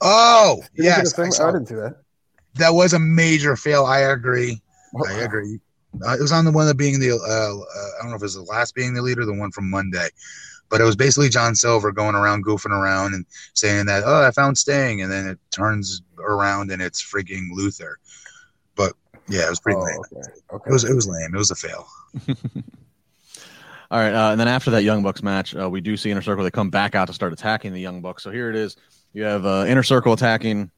Oh, Did yes. get a I thing? saw- I didn't see that. that was a major fail. I agree. I agree. Uh, it was on the one that being the, uh, uh, I don't know if it was the last being the leader, the one from Monday, but it was basically John Silver going around, goofing around and saying that, oh, I found Sting. And then it turns around and it's freaking Luther. Yeah, it was pretty Oh, lame. okay. Okay. It was, it was lame. It was a fail. All right, uh, and then after that Young Bucks match, uh, we do see Inner Circle. They come back out to start attacking the Young Bucks. So here it is. You have uh, Inner Circle attacking,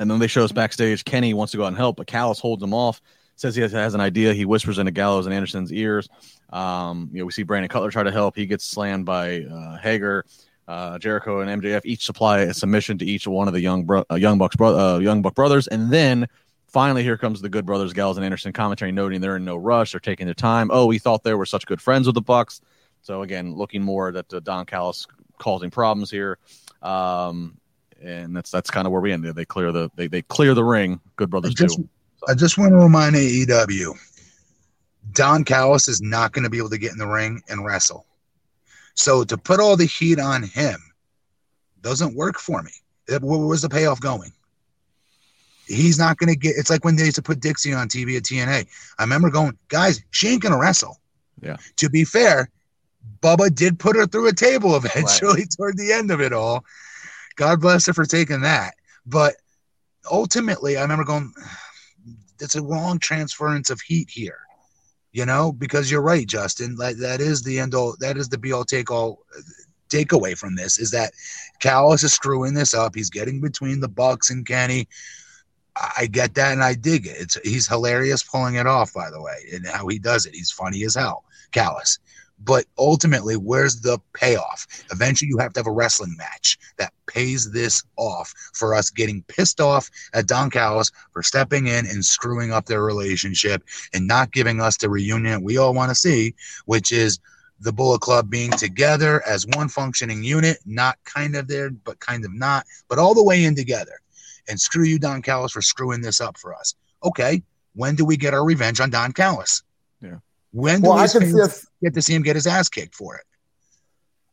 and then they show us backstage. Kenny wants to go out and help, but Callis holds him off. Says he has, has an idea. He whispers into Gallows and Anderson's ears. Um, you know, we see Brandon Cutler try to help. He gets slammed by uh, Hager. Uh, Jericho and MJF each supply a submission to each one of the young bro- uh, young Bucks bro- uh, young Buck brothers, and then finally here comes the Good Brothers, Gallows and Anderson commentary noting they're in no rush, they're taking their time. Oh, we thought they were such good friends with the Bucks, so again, looking more that uh, Don Callis causing problems here, um, and that's that's kind of where we ended. They clear the they, they clear the ring. Good Brothers I just, too. I just want to remind AEW Don Callis is not going to be able to get in the ring and wrestle. So to put all the heat on him doesn't work for me. It- Where was the payoff going? He's not going to get. It's like when they used to put Dixie on TV at TNA. I remember going, guys, she ain't going to wrestle. Yeah. To be fair, Bubba did put her through a table eventually toward the end of it all. God bless her for taking that. But ultimately, I remember going, it's a wrong transference of heat here. You know, because you're right, Justin. Like that is the end all. That is the be all take all takeaway from this is that Callis is screwing this up. He's getting between the Bucks and Kenny. I get that and I dig it. It's he's hilarious pulling it off, by the way, and how he does it. He's funny as hell, Callis. But ultimately, where's the payoff? Eventually, you have to have a wrestling match that pays this off for us getting pissed off at Don Callis for stepping in and screwing up their relationship and not giving us the reunion we all want to see, which is the Bullet Club being together as one functioning unit, not kind of there, but kind of not, but all the way in together. And screw you, Don Callis, for screwing this up for us. Okay, when do we get our revenge on Don Callis? Yeah. When do Well, we I could see us. get to see him get his ass kicked for it?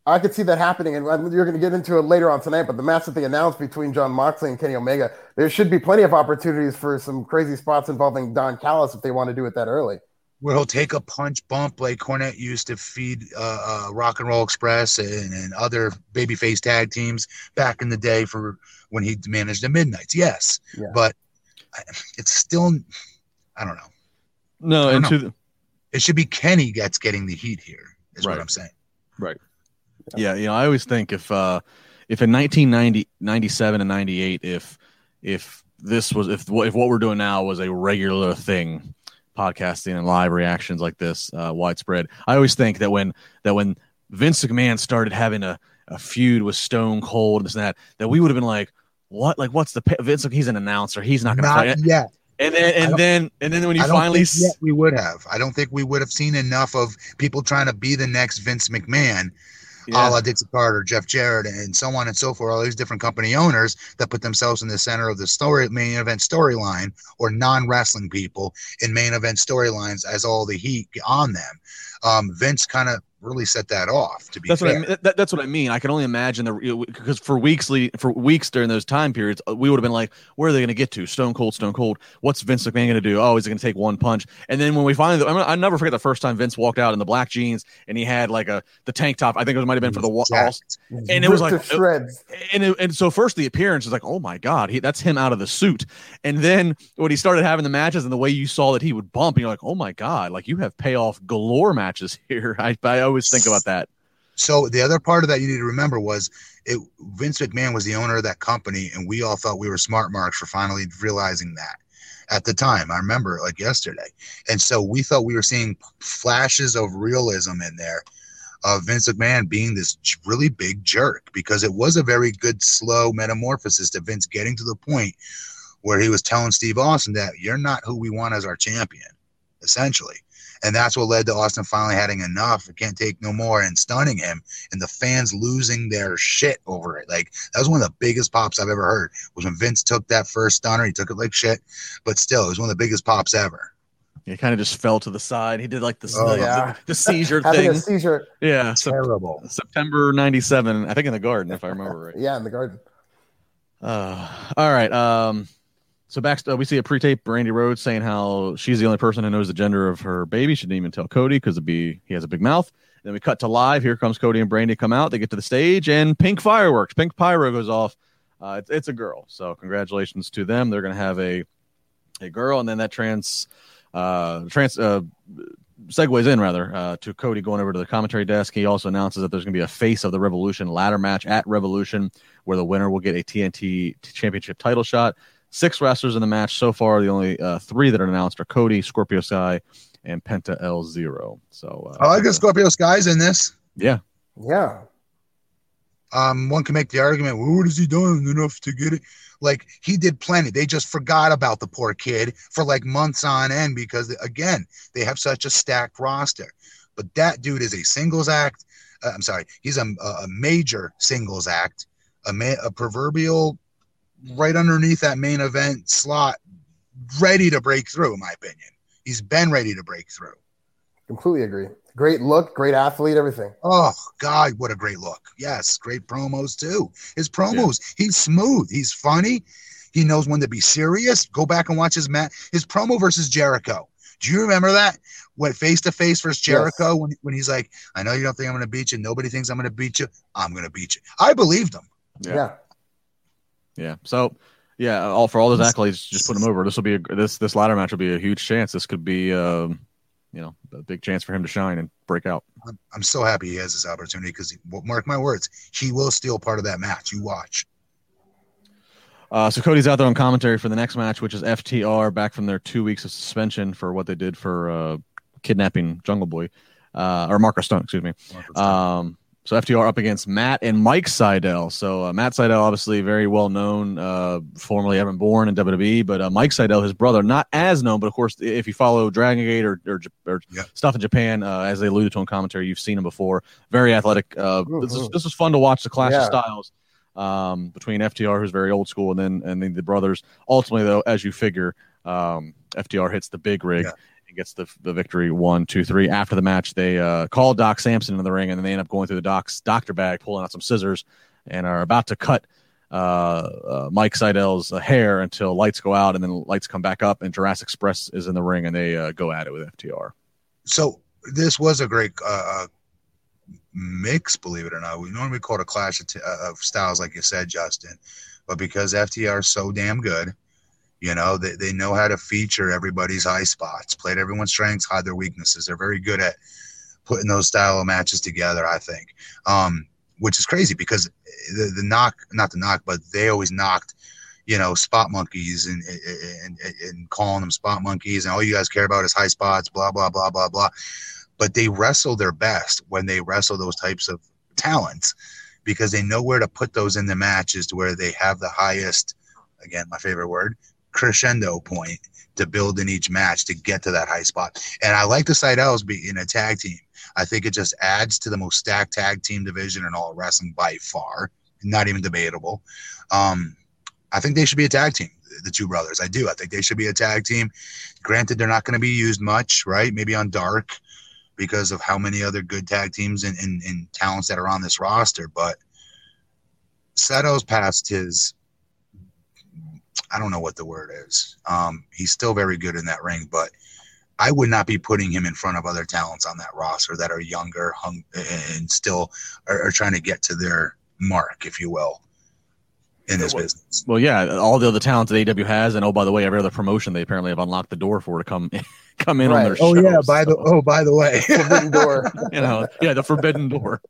I could see that happening, and you're going to get into it later on tonight. But the match that they announced between Jon Moxley and Kenny Omega, there should be plenty of opportunities for some crazy spots involving Don Callis if they want to do it that early. Where he'll take a punch bump like Cornette used to feed uh, uh, Rock and Roll Express and, and other babyface tag teams back in the day for when he managed the Midnights. Yes, Yeah. but I- it's still, I don't know. No, I and don't to the, It should be Kenny gets getting the heat here. Is Right. what I'm saying. Right. Yeah, you know, I always think if uh if in 1990 97 and 98 if if this was if if what we're doing now was a regular thing podcasting and live reactions like this uh widespread i always think that when that when vince mcmahon started having a, a feud with stone cold and this and that that we would have been like what like what's the pa- vince he's an announcer he's not gonna Not fight yet. and then and then and then when you finally we would have. I don't think we would have seen enough of people trying to be the next Vince McMahon yeah. a la Dixie Carter, Jeff Jarrett, and so on and so forth. All these different company owners that put themselves in the center of the story, main event storyline, or non wrestling people in main event storylines as all the heat on them. Um, Vince kind of really set that off. To be That's fair, what I mean. That, that's what I mean. I can only imagine the because for weeks for weeks during those time periods, uh, we would have been like, "Where are they going to get to? Stone Cold, Stone Cold. What's Vince McMahon going to do? Oh, is he's going to take one punch." And then when we finally, I, mean, I never forget the first time Vince walked out in the black jeans and he had like a the tank top. I think it might have been for the wall. Jacked. And it was like- shreds. And it, and so first the appearance is like, "Oh my god, he, that's him out of the suit." And then when he started having the matches and the way you saw that he would bump, and you're like, "Oh my god, like you have payoff galore matches here." I I always think about that. So the other part of that you need to remember was it Vince McMahon was the owner of that company, and we all thought we were smart marks for finally realizing that at the time. I remember like yesterday. And so we thought we were seeing flashes of realism in there of Vince McMahon being this really big jerk because it was a very good slow metamorphosis to Vince getting to the point where he was telling Steve Austin that you're not who we want as our champion, essentially. And that's what led to Austin finally having enough. I can't take no more and stunning him and the fans losing their shit over it. Like that was one of the biggest pops I've ever heard. Was when Vince took that first stunner. He took it like shit, but still, it was one of the biggest pops ever. He kind of just fell to the side. He did like the, Oh, the, yeah. the, the seizure Having thing. a seizure. Yeah, Sep- Terrible. September '97. I think in the Garden, if I remember right. Yeah, in the garden. Uh, all right. Um, so back, uh, we see a pre-tape Brandi Rhodes saying how she's the only person who knows the gender of her baby. She didn't even tell Cody because it'd be he has a big mouth. Then we cut to live. Here comes Cody and Brandi come out. They get to the stage and pink fireworks, pink pyro goes off. Uh, it's, it's a girl. So congratulations to them. They're going to have a a girl, and then that trans uh, trans uh, segues in rather uh, to Cody going over to the commentary desk. He also announces that there's going to be a face of the Revolution ladder match at Revolution, where the winner will get a TNT Championship title shot. Six wrestlers in the match so far. The only uh, three that are announced are Cody, Scorpio Sky, and Penta El Zero. So uh, I like the Scorpio Sky's in this. Yeah, yeah. Um, one can make the argument, well, what has he done enough to get it? Like he did plenty. They just forgot about the poor kid for like months on end because again, they have such a stacked roster. But that dude is a singles act. Uh, I'm sorry, he's a, a major singles act, a, ma- a proverbial right underneath that main event slot, ready to break through. In my opinion, he's been ready to break through. Completely agree. Great look, great athlete, everything. Oh God, what a great look! Yes, great promos too. His promos, yeah. he's smooth, he's funny, he knows when to be serious. Go back and watch his mat. His promo versus Jericho. Do you remember that? Went face to face versus Jericho yes. when, when he's like, I know you don't think I'm going to beat you. Nobody thinks I'm going to beat you. I'm going to beat you. I believed him. Yeah. yeah. Yeah. So, yeah, all for all those accolades, just put him over. This will be a, this this ladder match will be a huge chance. This could be um, you know a big chance for him to shine and break out. I'm, I'm so happy he has this opportunity because mark my words, he will steal part of that match. You watch. Uh, so Cody's out there on commentary for the next match, which is FTR back from their two weeks of suspension for what they did for uh, kidnapping Jungle Boy, uh, or Marko Stunt, excuse me. Um, so FTR up against Matt and Mike Sydal. So uh, Matt Sydal, obviously very well known, uh, formerly Evan Bourne in WWE, but uh, Mike Sydal, his brother, not as known, but of course, if you follow Dragon Gate or, or, or yeah. stuff in Japan, uh, as they alluded to in commentary, you've seen him before. Very athletic. Uh, this, is, this was fun to watch the clash yeah. of styles um, between FTR, who's very old school, and then and then the brothers. Ultimately, though, as you figure, um, FTR hits the big rig. Yeah and gets the, the victory one, two, three. After the match, they uh, call Doc Sampson in the ring, and then they end up going through the doc's doctor bag, pulling out some scissors, and are about to cut uh, uh, Mike uh, hair until lights go out, and then lights come back up, and Jurassic Express is in the ring, and they uh, go at it with FTR. So this was a great uh, mix, believe it or not. We normally call it a clash of, t- of styles, like you said, Justin, but because FTR is so damn good you know, they, they know how to feature everybody's high spots, play to everyone's strengths, hide their weaknesses. They're very good at putting those style of matches together, I think. Um, which is crazy because the, the knock, not the knock, but they always knocked, you know, spot monkeys and, and, and calling them spot monkeys. And all you guys care about is high spots, blah, blah, blah, blah, blah. But they wrestle their best when they wrestle those types of talents because they know where to put those in the matches to where they have the highest, again, my favorite word, crescendo point to build in each match to get to that high spot. And I like the Sydals being a tag team. I think it just adds to the most stacked tag team division in all wrestling by far. Not even debatable. Um, I think they should be a tag team, the two brothers. I do. I think they should be a tag team. Granted, they're not going to be used much, right? Maybe on Dark because of how many other good tag teams and, and, and talents that are on this roster. But Seto's past his I don't know what the word is. Um, he's still very good in that ring, but I would not be putting him in front of other talents on that roster that are younger, hung, and still are, are trying to get to their mark, if you will in this well, business. Well, yeah, all the other talents that AW has, and oh, by the way, every other promotion they apparently have unlocked the door for to come come in right. on their oh, shows. yeah, by so. the oh, by the way, forbidden door. you know, yeah, the forbidden door.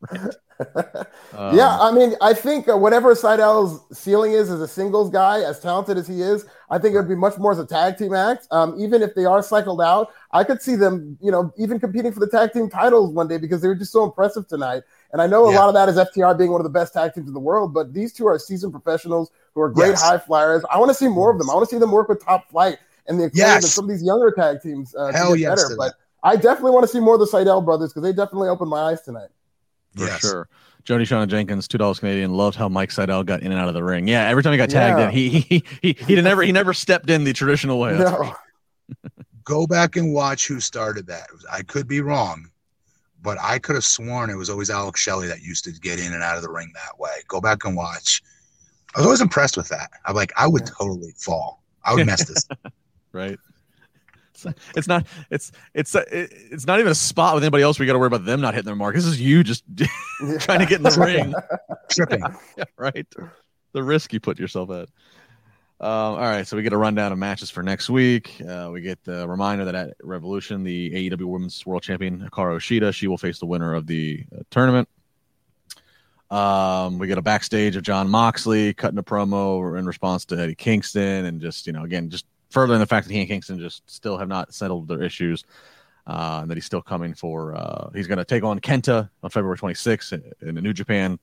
um, yeah, I mean, I think uh, whatever Sydal's ceiling is as a singles guy, as talented as he is, I think it would be much more as a tag team act. Um, even if they are cycled out, I could see them, you know, even competing for the tag team titles one day because they were just so impressive tonight. And I know a yeah. lot of that is FTR being one of the best tag teams in the world, but these two are seasoned professionals who are great yes. high flyers. I want to see more of them. I want to see them work with top flight and the yes. of some of these younger tag teams uh, Hell to get yes better. To but I definitely want to see more of the Sydal brothers because they definitely opened my eyes tonight. For yes. sure. Jody Shauna Jenkins, two dollars Canadian, loved how Mike Sydal got in and out of the ring. Yeah, every time he got tagged yeah. in, he he he he never he never stepped in the traditional way. No. Go back and watch who started that. I could be wrong, but I could have sworn it was always Alex Shelley that used to get in and out of the ring that way. Go back and watch. I was always impressed with that. I'm like, I would totally fall. I would mess this. right. It's not, it's not. It's it's uh, it's not even a spot with anybody else. We got to worry about them not hitting their mark. This is you just trying to get in the ring, tripping. Yeah, right. The risk you put yourself at. Um, all right, so we get a rundown of matches for next week. Uh, we get the reminder that at Revolution, the AEW Women's World Champion Hikaru Shida, she will face the winner of the uh, tournament. Um, we get a backstage of Jon Moxley cutting a promo in response to Eddie Kingston, and just you know, again, just furthering the fact that he and Kingston just still have not settled their issues, uh, and that he's still coming for. Uh, he's going to take on Kenta on February 26th in, in New Japan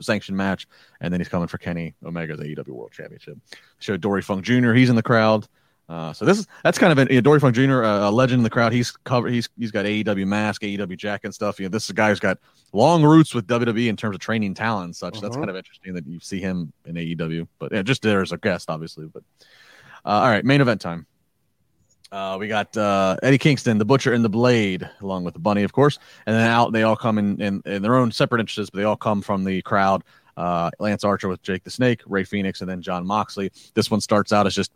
sanctioned match, and then he's coming for Kenny Omega, the AEW World Championship. Show Dory Funk Jr. He's in the crowd. Uh, so this is that's kind of an, you know, Dory Funk Jr. Uh, a legend in the crowd. He's covered. He's he's got AEW mask, AEW jacket and stuff. You know, this is a guy who's got long roots with WWE in terms of training talent and such. Uh-huh. That's kind of interesting that you see him in AEW, but yeah, just there as a guest, obviously. But uh, all right, main event time. Uh, we got uh, Eddie Kingston, the Butcher, and the Blade, along with the Bunny, of course. And then out, they all come in, in, in their own separate interests, but they all come from the crowd. Uh, Lance Archer with Jake the Snake, Rey Fenix, and then Jon Moxley. This one starts out as just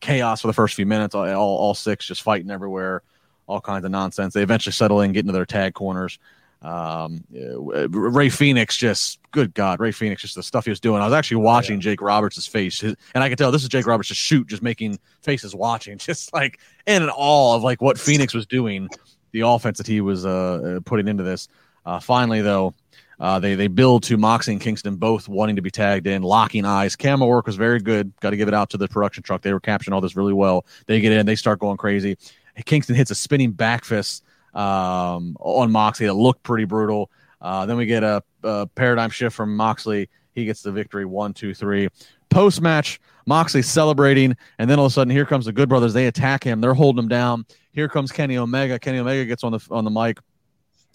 chaos for the first few minutes. All, all, all six just fighting everywhere, all kinds of nonsense. They eventually settle in, get into their tag corners. Um, Rey Fenix just, good God, Rey Fenix, just the stuff he was doing. I was actually watching yeah. Jake Roberts' face, and I could tell this is Jake Roberts' just shoot, just making faces watching, just like in awe of like what Fenix was doing, the offense that he was uh, putting into this. Uh, finally, though, uh, they they build to Moxie and Kingston both wanting to be tagged in, locking eyes. Camera work was very good. Got to give it out to the production truck. They were capturing all this really well. They get in, they start going crazy. Kingston hits a spinning back fist um, on Moxley that looked pretty brutal. Uh, then we get a, a, paradigm shift from Moxley. He gets the victory one, two, three. Post match, Moxley celebrating, and then all of a sudden, here comes the Good Brothers. They attack him. They're holding him down. Here comes Kenny Omega. Kenny Omega gets on the on the mic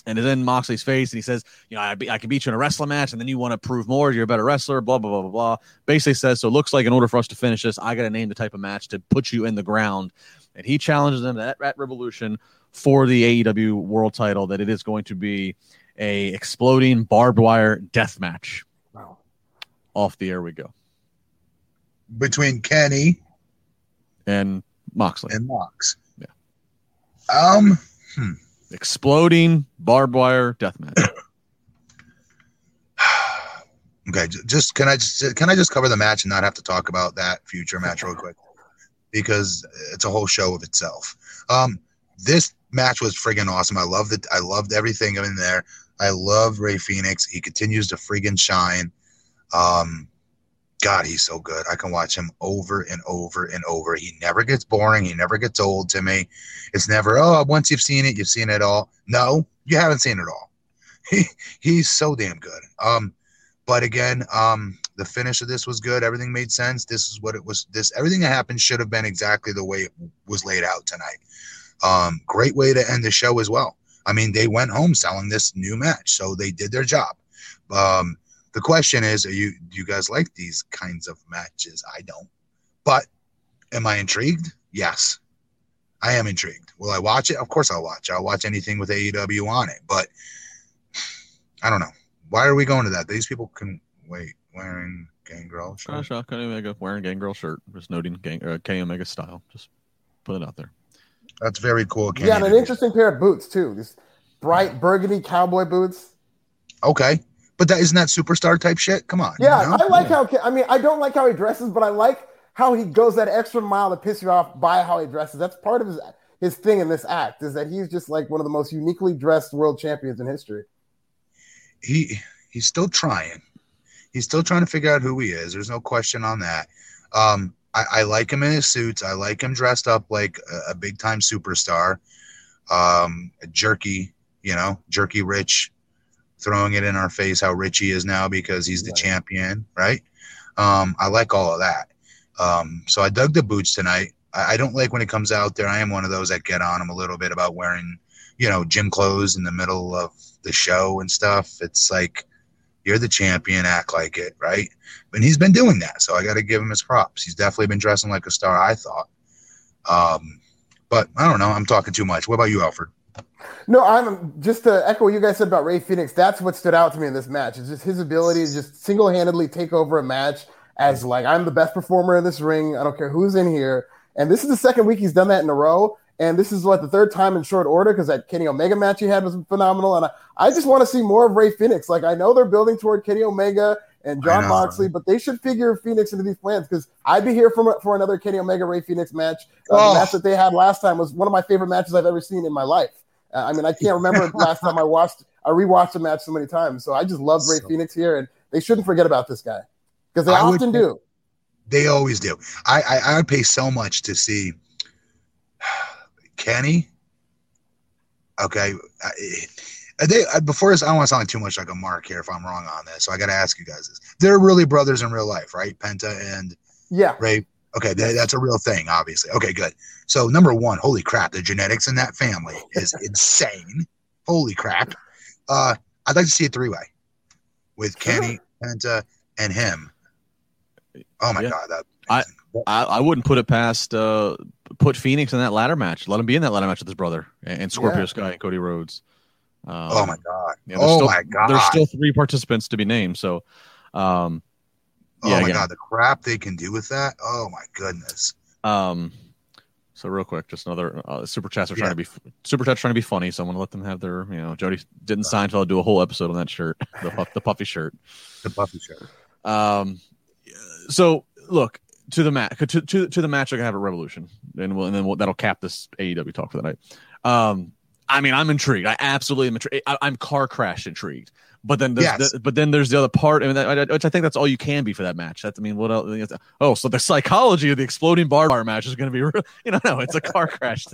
and is in Moxley's face, and he says, "You know, I, be, I can beat you in a wrestling match, and then you want to prove more. You're a better wrestler." Blah blah blah blah blah. Basically says, "So it looks like in order for us to finish this, I got to name the type of match to put you in the ground." And he challenges them at, at Revolution for the AEW World Title that it is going to be a exploding barbed wire death match. Wow. Off the air we go. Between Kenny and Moxley and Mox. Yeah. Um. Hmm. Exploding barbed wire death match. okay, just can I just can I just cover the match and not have to talk about that future match real quick because it's a whole show of itself. Um, this match was friggin' awesome. I loved it. I loved everything in there. I love Rey Fenix. He continues to friggin' shine. Um, God, he's so good. I can watch him over and over and over. He never gets boring. He never gets old to me. It's never, oh, once you've seen it, you've seen it all. No, you haven't seen it all. He, he's so damn good. Um, but again, um, the finish of this was good. Everything made sense. This is what it was. This everything that happened should have been exactly the way it was laid out tonight. Um, great way to end the show as well. I mean, they went home selling this new match, so they did their job. Um, the question is, you do you guys like these kinds of matches? I don't. But am I intrigued? Yes. I am intrigued. Will I watch it? Of course I'll watch. I'll watch anything with AEW on it. But I don't know. Why are we going to that? These people can wait wearing Gangrel shirt. Shot Kenny Omega wearing Gangrel shirt. Just noting gang, uh, Kenny Omega style. Just put it out there. That's very cool. Kenny yeah, and an interesting pair of boots too. These bright burgundy cowboy boots. Okay. But that isn't that superstar type shit. Come on. Yeah, you know? I like yeah. how I mean I don't like how he dresses, but I like how he goes that extra mile to piss you off by how he dresses. That's part of his his thing in this act is that he's just like one of the most uniquely dressed world champions in history. He he's still trying. He's still trying to figure out who he is. There's no question on that. Um, I, I like him in his suits. I like him dressed up like a, a big time superstar. Um, jerky, you know, jerky rich throwing it in our face how rich he is now because he's the right. champion, right? Um, I like all of that. Um, so I dug the boots tonight. I, I, don't like when it comes out there. I am one of those that get on him a little bit about wearing, you know, gym clothes in the middle of the show and stuff. It's like you're the champion, act like it, right? And he's been doing that, so I got to give him his props. He's definitely been dressing like a star. I thought. Um, but I don't know. I'm talking too much. What about you, Alfred? No, I'm just to echo what you guys said about Rey Fenix. That's what stood out to me in this match. It's just his ability to just single handedly take over a match as like I'm the best performer in this ring. I don't care who's in here. And this is the second week he's done that in a row. And this is what the third time in short order because that Kenny Omega match he had was phenomenal. And I, I just want to see more of Rey Fenix. Like I know they're building toward Kenny Omega and Jon Moxley, but they should figure Fenix into these plans because I'd be here for for another Kenny Omega Rey Fenix match. Uh, oh. The match that they had last time was one of my favorite matches I've ever seen in my life. Uh, I mean, I can't remember the last time I watched. I rewatched the match so many times, so I just love Ray so, Fenix here, and they shouldn't forget about this guy because they I often would, do. They always do. I, I I would pay so much to see Kenny. Okay. I, they before this, I don't want to sound too much like a mark here if I'm wrong on this. So I got to ask you guys this: They're really brothers in real life, right? Penta and yeah, Rey. Okay, they, that's a real thing, obviously. Okay, good. So number one, holy crap, the genetics in that family is insane. Holy crap! Uh, I'd like to see a three way with Kenny, Penta, and him. Oh my yeah. god, that. I, I I wouldn't put it past uh put Fenix in that ladder match. Let him be in that ladder match with his brother and, Scorpio yeah. Sky and Cody Rhodes. Um, oh my god! Yeah, oh still, my god! There's still three participants to be named. So, um, oh my again. god, the crap they can do with that! Oh my goodness. Um, so real quick, just another uh, super chats are trying yeah. to be super chats trying to be funny. So I'm gonna let them have their you know Jody didn't sign until I do a whole episode on that shirt, the puff, the puffy shirt, the puffy shirt. Um, so look to the match to, to to the match they're gonna have a Revolution, and we'll, and then we'll, that'll cap this AEW talk for the night. Um, I mean, I'm intrigued. I absolutely am intrigued. I, am car crash intrigued. But then, there's yes. the, but then there's the other part, I mean, that, which I think that's all you can be for that match. That's, I mean, what else? Oh, so the psychology of the exploding bar bar match is going to be, real, you know, no, it's a car crash.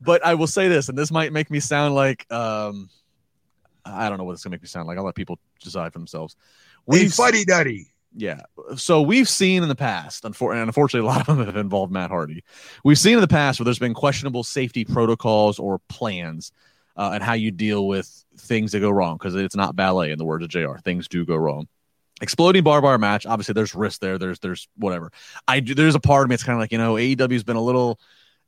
But I will say this, and this might make me sound like, um, I don't know what it's going to make me sound like. I'll let people decide for themselves. We fuddy duddy. Yeah. So we've seen in the past, and unfortunately, a lot of them have involved Matt Hardy. We've seen in the past where there's been questionable safety protocols or plans uh, and how you deal with things that go wrong because it's not ballet, in the words of JR. Things do go wrong. Exploding bar bar match. Obviously, there's risk there. There's there's whatever. I. There's a part of me. It's kind of like you know AEW's been a little.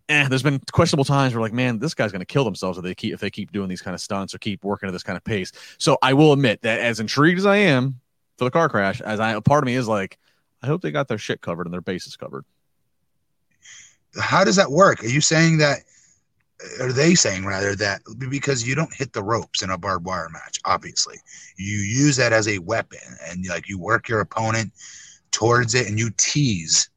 Eh, there's been questionable times where like, man, this guy's to kill themselves if they keep if they keep doing these kind of stunts or keep working at this kind of pace. So I will admit that as intrigued as I am for the car crash, as I part of me is like, I hope they got their shit covered and their bases covered. How does that work? Are you saying that? Are they saying rather that because you don't hit the ropes in a barbed wire match? Obviously, you use that as a weapon, and like you work your opponent towards it, and you tease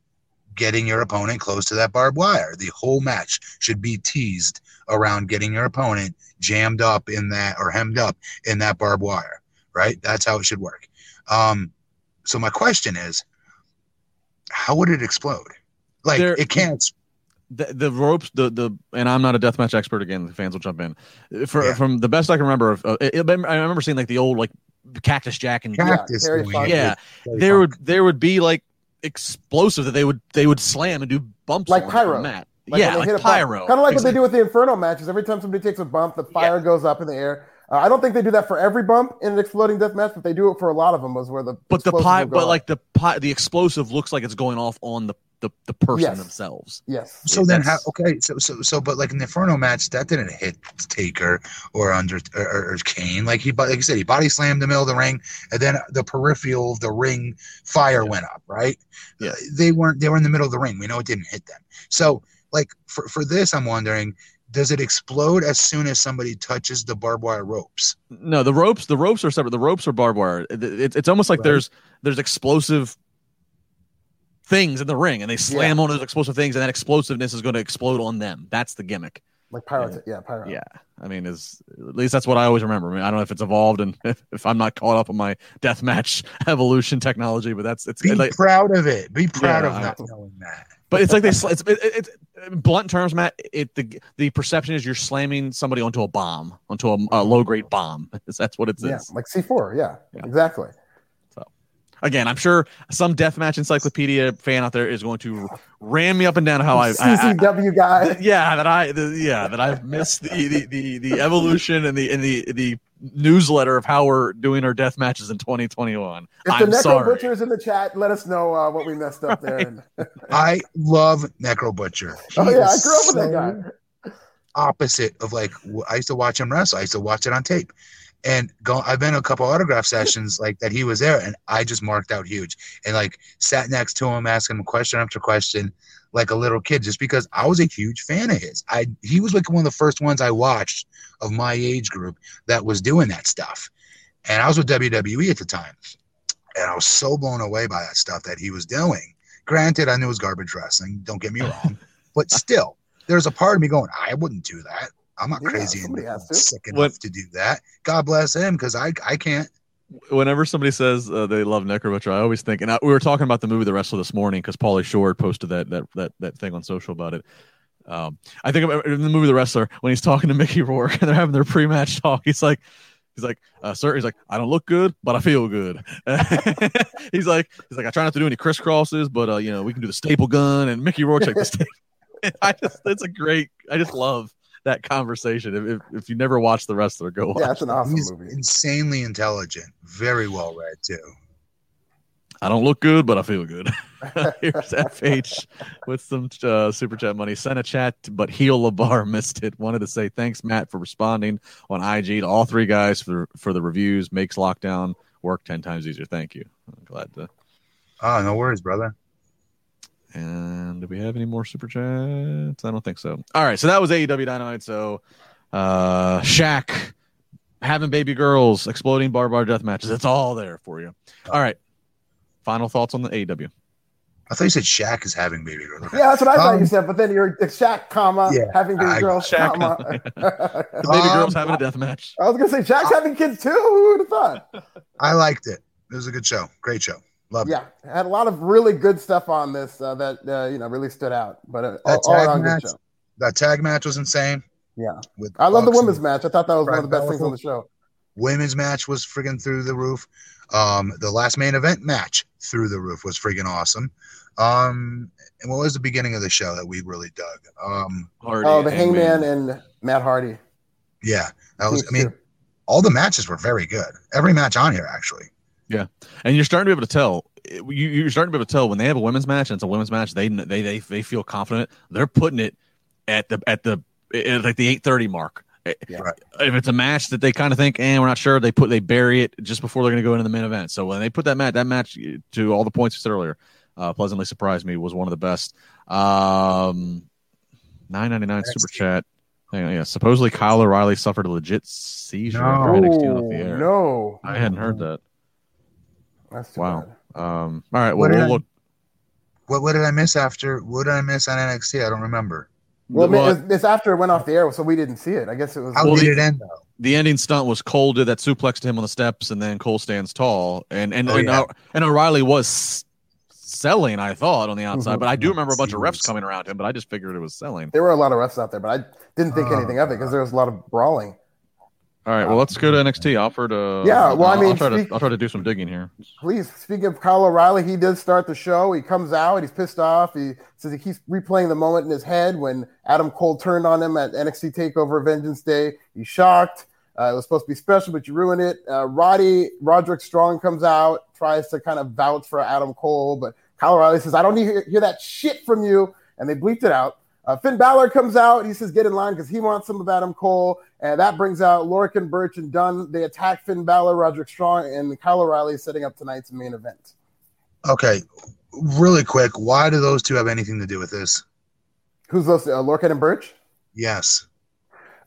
getting your opponent close to that barbed wire. The whole match should be teased around getting your opponent jammed up in that or hemmed up in that barbed wire. Right? That's how it should work. Um, so my question is, how would it explode? Like there, it can't. The, the ropes, the the, and I'm not a deathmatch expert. Again, the fans will jump in. For, yeah. From the best I can remember, uh, it, it, I remember seeing like the old like Cactus Jack and Cactus. Yeah, yeah. there would there would be like explosive that they would they would slam and do bumps like pyro. Mat. Like yeah, like pyro. Kind of like exactly. what they do with the Inferno matches. Every time somebody takes a bump, the fire yeah. goes up in the air. Uh, I don't think they do that for every bump in an exploding death match, but they do it for a lot of them. Was where the but the pie, but off. like the pie, the explosive looks like it's going off on the the, the person yes. themselves. Yes. So then, how, okay, so so so, but like in the Inferno match, that didn't hit Taker or under or, or Kane. Like he, like you said, he body slammed the middle of the ring, and then the peripheral of the ring fire yeah. went up. Right. Yeah. Uh, they weren't. They were in the middle of the ring. We know it didn't hit them. So like for for this, I'm wondering does it explode as soon as somebody touches the barbed wire ropes? No, the ropes the ropes are separate. The ropes are barbed wire. It, it, it's almost like right. there's there's explosive things in the ring, and they slam yeah. on those explosive things, and that explosiveness is going to explode on them. That's the gimmick. Like pyro, yeah, yeah pyro. Yeah, I mean, is at least that's what I always remember. I mean, I don't know if it's evolved and if, if I'm not caught up on my death match evolution technology, but that's it's be like, proud of it. Be proud yeah, of not knowing that. But it's like they it's it, it, blunt terms, Matt. It the the perception is you're slamming somebody onto a bomb, onto a, a low grade bomb. That's what it is. Yeah, like C four. Yeah, yeah, exactly. So again, I'm sure some deathmatch encyclopedia fan out there is going to ram me up and down how I CCW I, guy. Yeah, that I the, yeah that I've missed the, the the the evolution and the and the the newsletter of how we're doing our death matches in 2021. If I'm the Necro sorry. Butcher is in the chat, let us know uh, what we messed up there. I love Necro Butcher. He oh yeah, I grew up with that guy. opposite of like I used to watch him wrestle. I used to watch it on tape. And go, I've been to a couple autograph sessions like that he was there, and I just marked out huge and like sat next to him, asking him question after question, like a little kid, just because I was a huge fan of his. I he was like one of the first ones I watched of my age group that was doing that stuff, and I was with WWE at the time, and I was so blown away by that stuff that he was doing. Granted, I knew it was garbage wrestling. Don't get me wrong, but still, there's a part of me going, I wouldn't do that. I'm not Yeah, crazy and to. sick enough What- to do that. God bless him, because I I can't. Whenever somebody says uh, they love Necro Butcher, I always think, and I, we were talking about the movie The Wrestler this morning because Pauly Shore posted that that that that thing on social about it. Um, I think in the movie The Wrestler when he's talking to Mickey Rourke and they're having their pre-match talk. He's like, he's like, uh, sir, he's like, I don't look good, but I feel good. he's like, he's like, I try not to do any crisscrosses, but uh, you know, we can do the staple gun. And Mickey Rourke's like the staple. I just, it's a great. I just love that conversation. If, if, if you never watched The Wrestler, go watch. Yeah, it's an awesome He's movie. insanely intelligent, very well read too. I don't look good, but I feel good. Here's FH with some uh, super chat money. Sent a chat, but Heel Labar missed it. Wanted to say thanks, Matt, for responding on IG to all three guys for for the reviews. Makes lockdown work ten times easier. Thank you. I'm glad to. Oh, no worries, brother. And do we have any more super chats? I don't think so. All right, so that was AEW Dynamite. So, uh, Shaq having baby girls, exploding bar bar death matches. It's all there for you. All right. Final thoughts on the AEW. I thought you said Shaq is having baby girls. Yeah, that's what I thought Um, you said. But then you're Shaq, comma Yeah, having baby I- girls, Shaq, comma. The baby Um, girls having a death match. I was gonna say Shaq's having kids too. Who would have thought? I liked it. It was a good show. Great show. Loved it. Yeah, had a lot of really good stuff on this uh, that uh, you know really stood out. But uh, That all tag around good match, show. that tag match was insane. Yeah. With I love the women's match. I thought that was one of the Brad best things on the show. women's match was friggin' through the roof. Um, the last main event match through the roof was friggin' awesome. Um, and what was the beginning of the show that we really dug? Um, Hardy, Oh, the Hangman and Matt Hardy. yeah, that was. I mean, all the matches were very good. Every match on here, actually. And you're starting to be able to tell. You, you're starting to be able to tell when they have a women's match and it's a women's match. They they they, they feel confident. They're putting it at the at the at like the eight thirty mark. Yeah. Right. If it's a match that they kind of think, and we're not sure, they put they bury it just before they're going to go into the main event. So when they put that match, that match to all the points you said earlier, uh, pleasantly surprised me. Was one of the best. Um, nine ninety nine super chat. Hang on, yeah, supposedly Kyle O'Reilly suffered a legit seizure No. NXT off the air. no, I hadn't heard that. That's Wow. bad. Um, all right. Well, What did we'll I- look. What what did I miss after? What did I miss on NXT? I don't remember. Well, I mean, well, it's, it's after it went off the air, so we didn't see it. I guess it was. How Well, did the- it end though? the ending stunt was Cole did that suplex to him on the steps, and then Cole stands tall, and and Oh, and, yeah. uh, and O'Reilly was selling, I thought, on the outside, Mhm. but I do remember a bunch of refs coming around him, but I just figured it was selling. there were a lot of refs out there, but I didn't think Oh, anything of it because there was a lot of brawling. All right, well, let's go to NXT. Alfred. Uh, Yeah, well, I I'll- mean, I'll try speak- to I'll try to do some digging here. Please, speaking of Kyle O'Reilly, he did start the show. He comes out, he's pissed off. He says he keeps replaying the moment in his head when Adam Cole turned on him at NXT Takeover Vengeance Day. He's shocked. Uh, it was supposed to be special, but you ruined it. Uh, Roddy Roderick Strong comes out, tries to kind of vouch for Adam Cole, but Kyle O'Reilly says, "I don't need to hear, hear that shit from you," and they bleeped it out. Uh, Finn Balor comes out. He says, "Get in line," because he wants some of Adam Cole, and that brings out Lorcan, Birch, and Dunn. They attack Finn Balor, Roderick Strong, and Kyle O'Reilly setting up tonight's main event. Okay, really quick. Why do those two have anything to do with this? Who's those? Uh, Lorcan and Birch. Yes.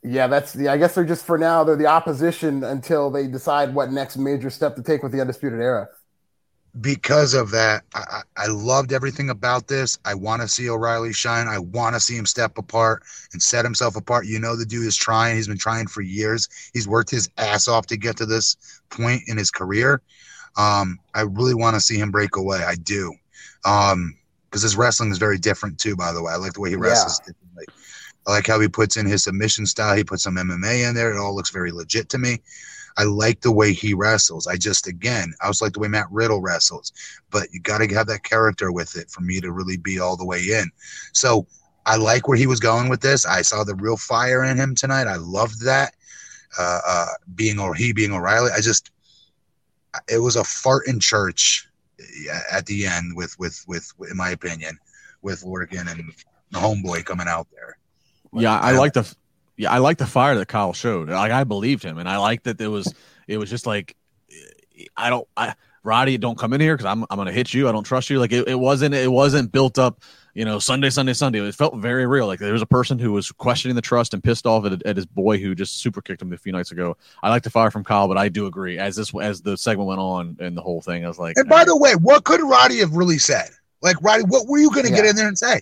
Yeah, that's the. I guess they're just for now. They're the opposition until they decide what next major step to take with the Undisputed Era. Because of that, I, I loved everything about this. I want to see O'Reilly shine. I want to see him step apart and set himself apart. You know, the dude is trying. He's been trying for years. He's worked his ass off to get to this point in his career. Um, I really want to see him break away. I do. Um, because his wrestling is very different too. By the way, I like the way he Yeah. wrestles. differently. I like how he puts in his submission style. He puts some MMA in there. It all looks very legit to me. I like the way he wrestles. I just, again, I also like the way Matt Riddle wrestles, but you got to have that character with it for me to really be all the way in. So I like where he was going with this. I saw the real fire in him tonight. I loved that. Uh, uh, being or he being O'Reilly, I just, it was a fart in church at the end with, with, with, in my opinion, with Lorcan and the homeboy coming out there. Yeah, I like the yeah, I like the fire that Kyle showed. Like I believed him, and I liked that it was it was just like I don't I Roddy don't come in here because I'm I'm gonna hit you. I don't trust you. Like it, it wasn't it wasn't built up. You know, Sunday, Sunday, Sunday. It felt very real. Like there was a person who was questioning the trust and pissed off at, at his boy who just super kicked him a few nights ago. I like the fire from Kyle, but I do agree. As this as the segment went on and the whole thing, I was like. And by the way, what could Roddy have really said? Like Roddy, what were you going to yeah. get in there and say?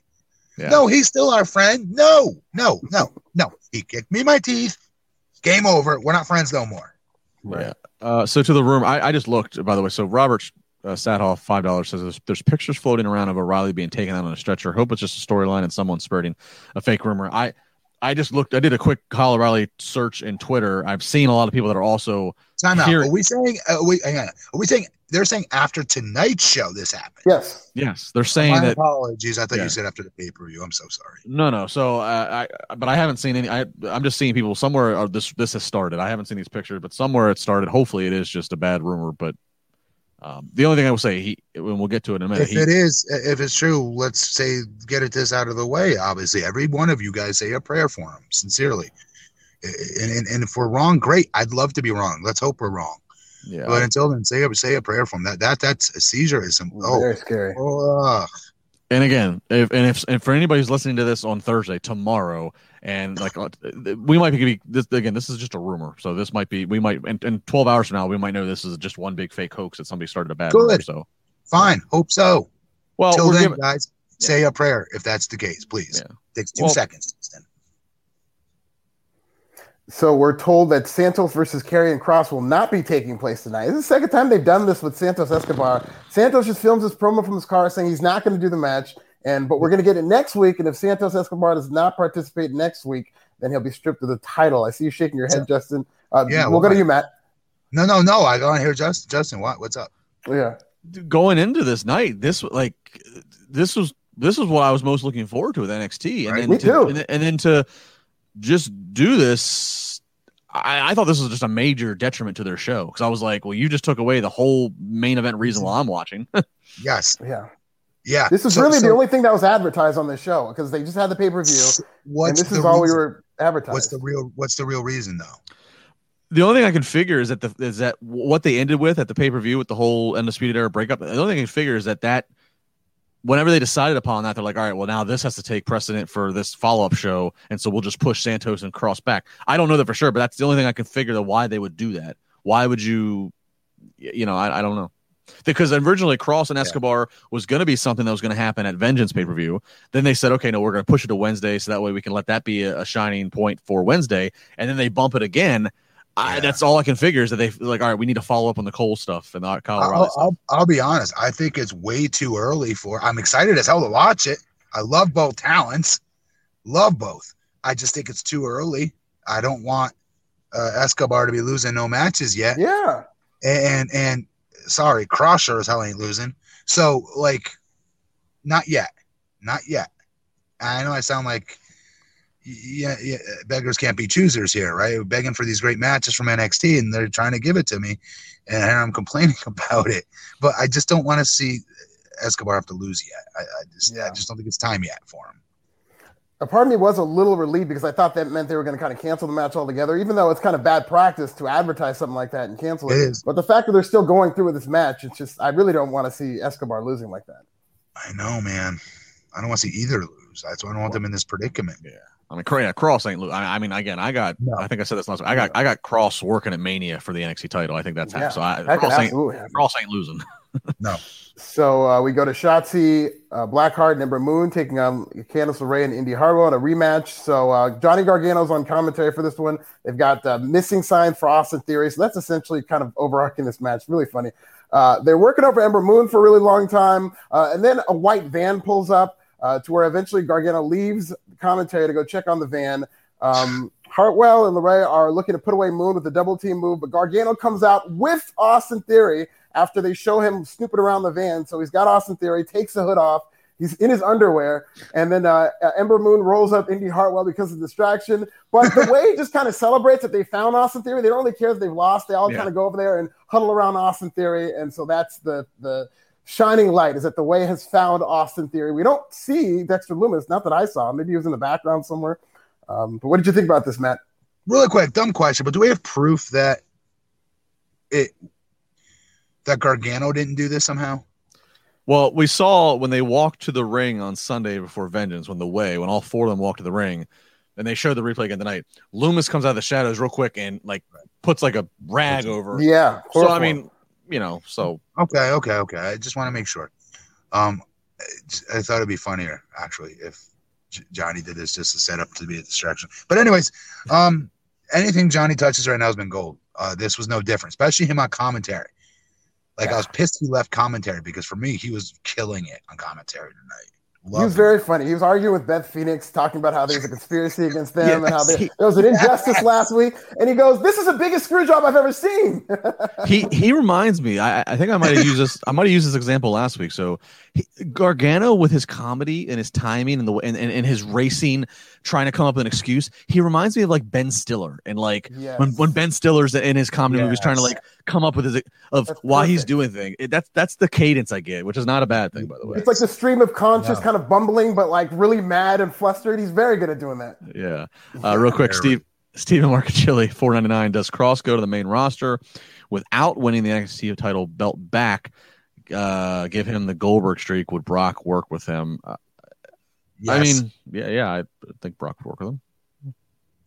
Yeah. No, he's still our friend. No, no, no, no. He kicked me my teeth. Game over. We're not friends no more. Right. Yeah. Uh, so to the room, I, I just looked. By the way, so Robert uh, Sathoff, five dollars says there's, there's, pictures floating around of O'Reilly being taken out on a stretcher. Hope it's just a storyline and someone spreading a fake rumor. I I just looked. I did a quick Kyle O'Reilly search in Twitter. I've seen a lot of people that are also. Time out. Are we saying? Uh, are we, hang on. Are we saying they're saying after tonight's show this happened? Yes. Yes, they're saying My that. Apologies. I thought yeah. you said after the pay per view. I'm so sorry. No, no. So uh, I, but I haven't seen any. I, I'm just seeing people somewhere. Uh, this this has started. I haven't seen these pictures, but somewhere it started. Hopefully, it is just a bad rumor. But um, the only thing I will say, he, and we'll get to it in a minute. If he, it is, if it's true, let's say get it this out of the way. Obviously, every one of you guys say a prayer for him, sincerely. And, and, and if we're wrong, great. I'd love to be wrong. Let's hope we're wrong. Yeah. But until then, say a say a prayer for him. That that that's a seizure is some oh very scary. Oh, and again, if and if and for anybody who's listening to this on Thursday, tomorrow, and like uh, we might be this again. This is just a rumor, so this might be we might in, in twelve hours from now we might know this is just one big fake hoax that somebody started a bad. Good. Rumor, so fine, hope so. Well, till then, giving, guys, yeah. say a prayer if that's the case, please. Yeah. Takes two well, seconds. Then. So we're told that Santos versus Karrion Kross will not be taking place tonight. This is the second time they've done this with Santos Escobar. Santos just films his promo from his car saying he's not going to do the match, and but we're going to get it next week. And if Santos Escobar does not participate next week, then he'll be stripped of the title. I see you shaking your head, Justin. Uh, yeah, we'll, go to you, Matt. No, no, no. I go to hear Justin. Justin, what? What's up? Yeah, going into this night, this like this was this was what I was most looking forward to with NXT, and right. then Me to, too. And, and then to just do this I, I, thought this was just a major detriment to their show because I was like, well, you just took away the whole main event reason why I'm watching. yes. Yeah. Yeah. This is so, really so, the only thing that was advertised on this show because they just had the pay per view. And this is all we were advertising. What's the real What's the real reason though? The only thing I can figure is that the is that what they ended with at the pay per view with the whole undisputed era breakup. The only thing I can figure is that that whenever they decided upon that, they're like, all right, well, now this has to take precedent for this follow up show. And so we'll just push Santos and Kross back. I don't know that for sure, but that's the only thing I can figure that why they would do that. Why would you, you know, I, I don't know. Because originally Kross and Escobar yeah. was going to be something that was going to happen at Vengeance pay per view. Then they said, okay, no, we're going to push it to Wednesday. So that way we can let that be a, a shining point for Wednesday. And then they bump it again. I, that's all I can figure is that they like, all right, we need to follow up on the Cole stuff and the Colorado. I'll, I'll, I'll, be honest. I think it's way too early for. I'm excited as hell to watch it. I love both talents, love both. I just think it's too early. I don't want uh, Escobar to be losing no matches yet. Yeah. And and sorry, Crusher as hell ain't losing. So like, not yet, not yet. I know I sound like yeah, yeah, beggars can't be choosers here, right? We're begging for these great matches from NXT, and they're trying to give it to me, and I'm complaining about it. But I just don't want to see Escobar have to lose yet. I, I just, yeah. I just don't think it's time yet for him. A part of me was a little relieved because I thought that meant they were going to kind of cancel the match altogether, even though it's kind of bad practice to advertise something like that and cancel it. it. But the fact that they're still going through with this match, it's just I really don't want to see Escobar losing like that. I know, man. I don't want to see either lose. That's why I don't want them in this predicament. Yeah. I mean, yeah, Kross ain't. I, I mean, again, I got. No. I think I said this last. Week. I got. I got Kross working at Mania for the NXT title. I think that's yeah, So I, Kross ain't. Kross ain't losing. no. So uh, we go to Shotzi, uh, Blackheart, and Ember Moon taking on Candice LeRae and Indy Hartwell in a rematch. So uh, Johnny Gargano's on commentary for this one. They've got uh, missing sign for Austin Theory. So that's essentially kind of overarching this match. Really funny. Uh, they're working over Ember Moon for a really long time, uh, and then a white van pulls up uh, to where eventually Gargano leaves commentary to go check on the van. Um, Hartwell and LeRae are looking to put away Moon with a double team move, but Gargano comes out with Austin Theory after they show him snooping around the van. So he's got Austin Theory, takes the hood off. He's in his underwear, and then uh, Ember Moon rolls up Indy Hartwell because of distraction. But the way he just kind of celebrates that they found Austin Theory, they don't really care that they've lost. They all yeah. kind of go over there and huddle around Austin Theory, and so that's the the shining light is that the way has found Austin Theory. We don't see Dexter Lumis, not that I saw. him. Maybe he was in the background somewhere. Um, but what did you think about this, Matt? Really quick, dumb question, but do we have proof that it that Gargano didn't do this somehow? Well, we saw when they walked to the ring on Sunday before Vengeance, when the way, when all four of them walked to the ring, and they showed the replay again tonight. Lumis comes out of the shadows real quick and like puts like a rag over. Yeah. So I mean, you know, so Okay, okay, okay. I just want to make sure. Um, I thought it'd be funnier actually if J- Johnny did this just to set up to be a distraction. But anyways, um, anything Johnny touches right now has been gold. Uh, this was no different, especially him on commentary. Like I was pissed he left commentary because for me he was killing it on commentary tonight. He was Loved very funny. He was arguing with Beth Phoenix, talking about how there's a conspiracy against them and how Yes. there, was an injustice last week. And he goes, "This is the biggest screw job I've ever seen." he he reminds me. I I think I might have used this. I might have used this example last week. So he, Gargano with his comedy and his timing and the and, and, and his racing, trying to come up with an excuse. He reminds me of like Ben Stiller and like Yes. when when Ben Stiller's in his comedy movies trying to like come up with his of That's why he's doing things. It, that's that's the cadence I get, which is not a bad thing by the way. It's like the stream of conscious, Yeah. Kind of bumbling, but like really mad and flustered. He's very good at doing that. Yeah. Uh, real quick, Very. Steve Stephen Marcachilli, four ninety nine. Does Kross go to the main roster without winning the NXT title belt back? Uh, give him the Goldberg streak. Would Brock work with him? Uh, I mean, yeah, yeah. I think Brock would work with him.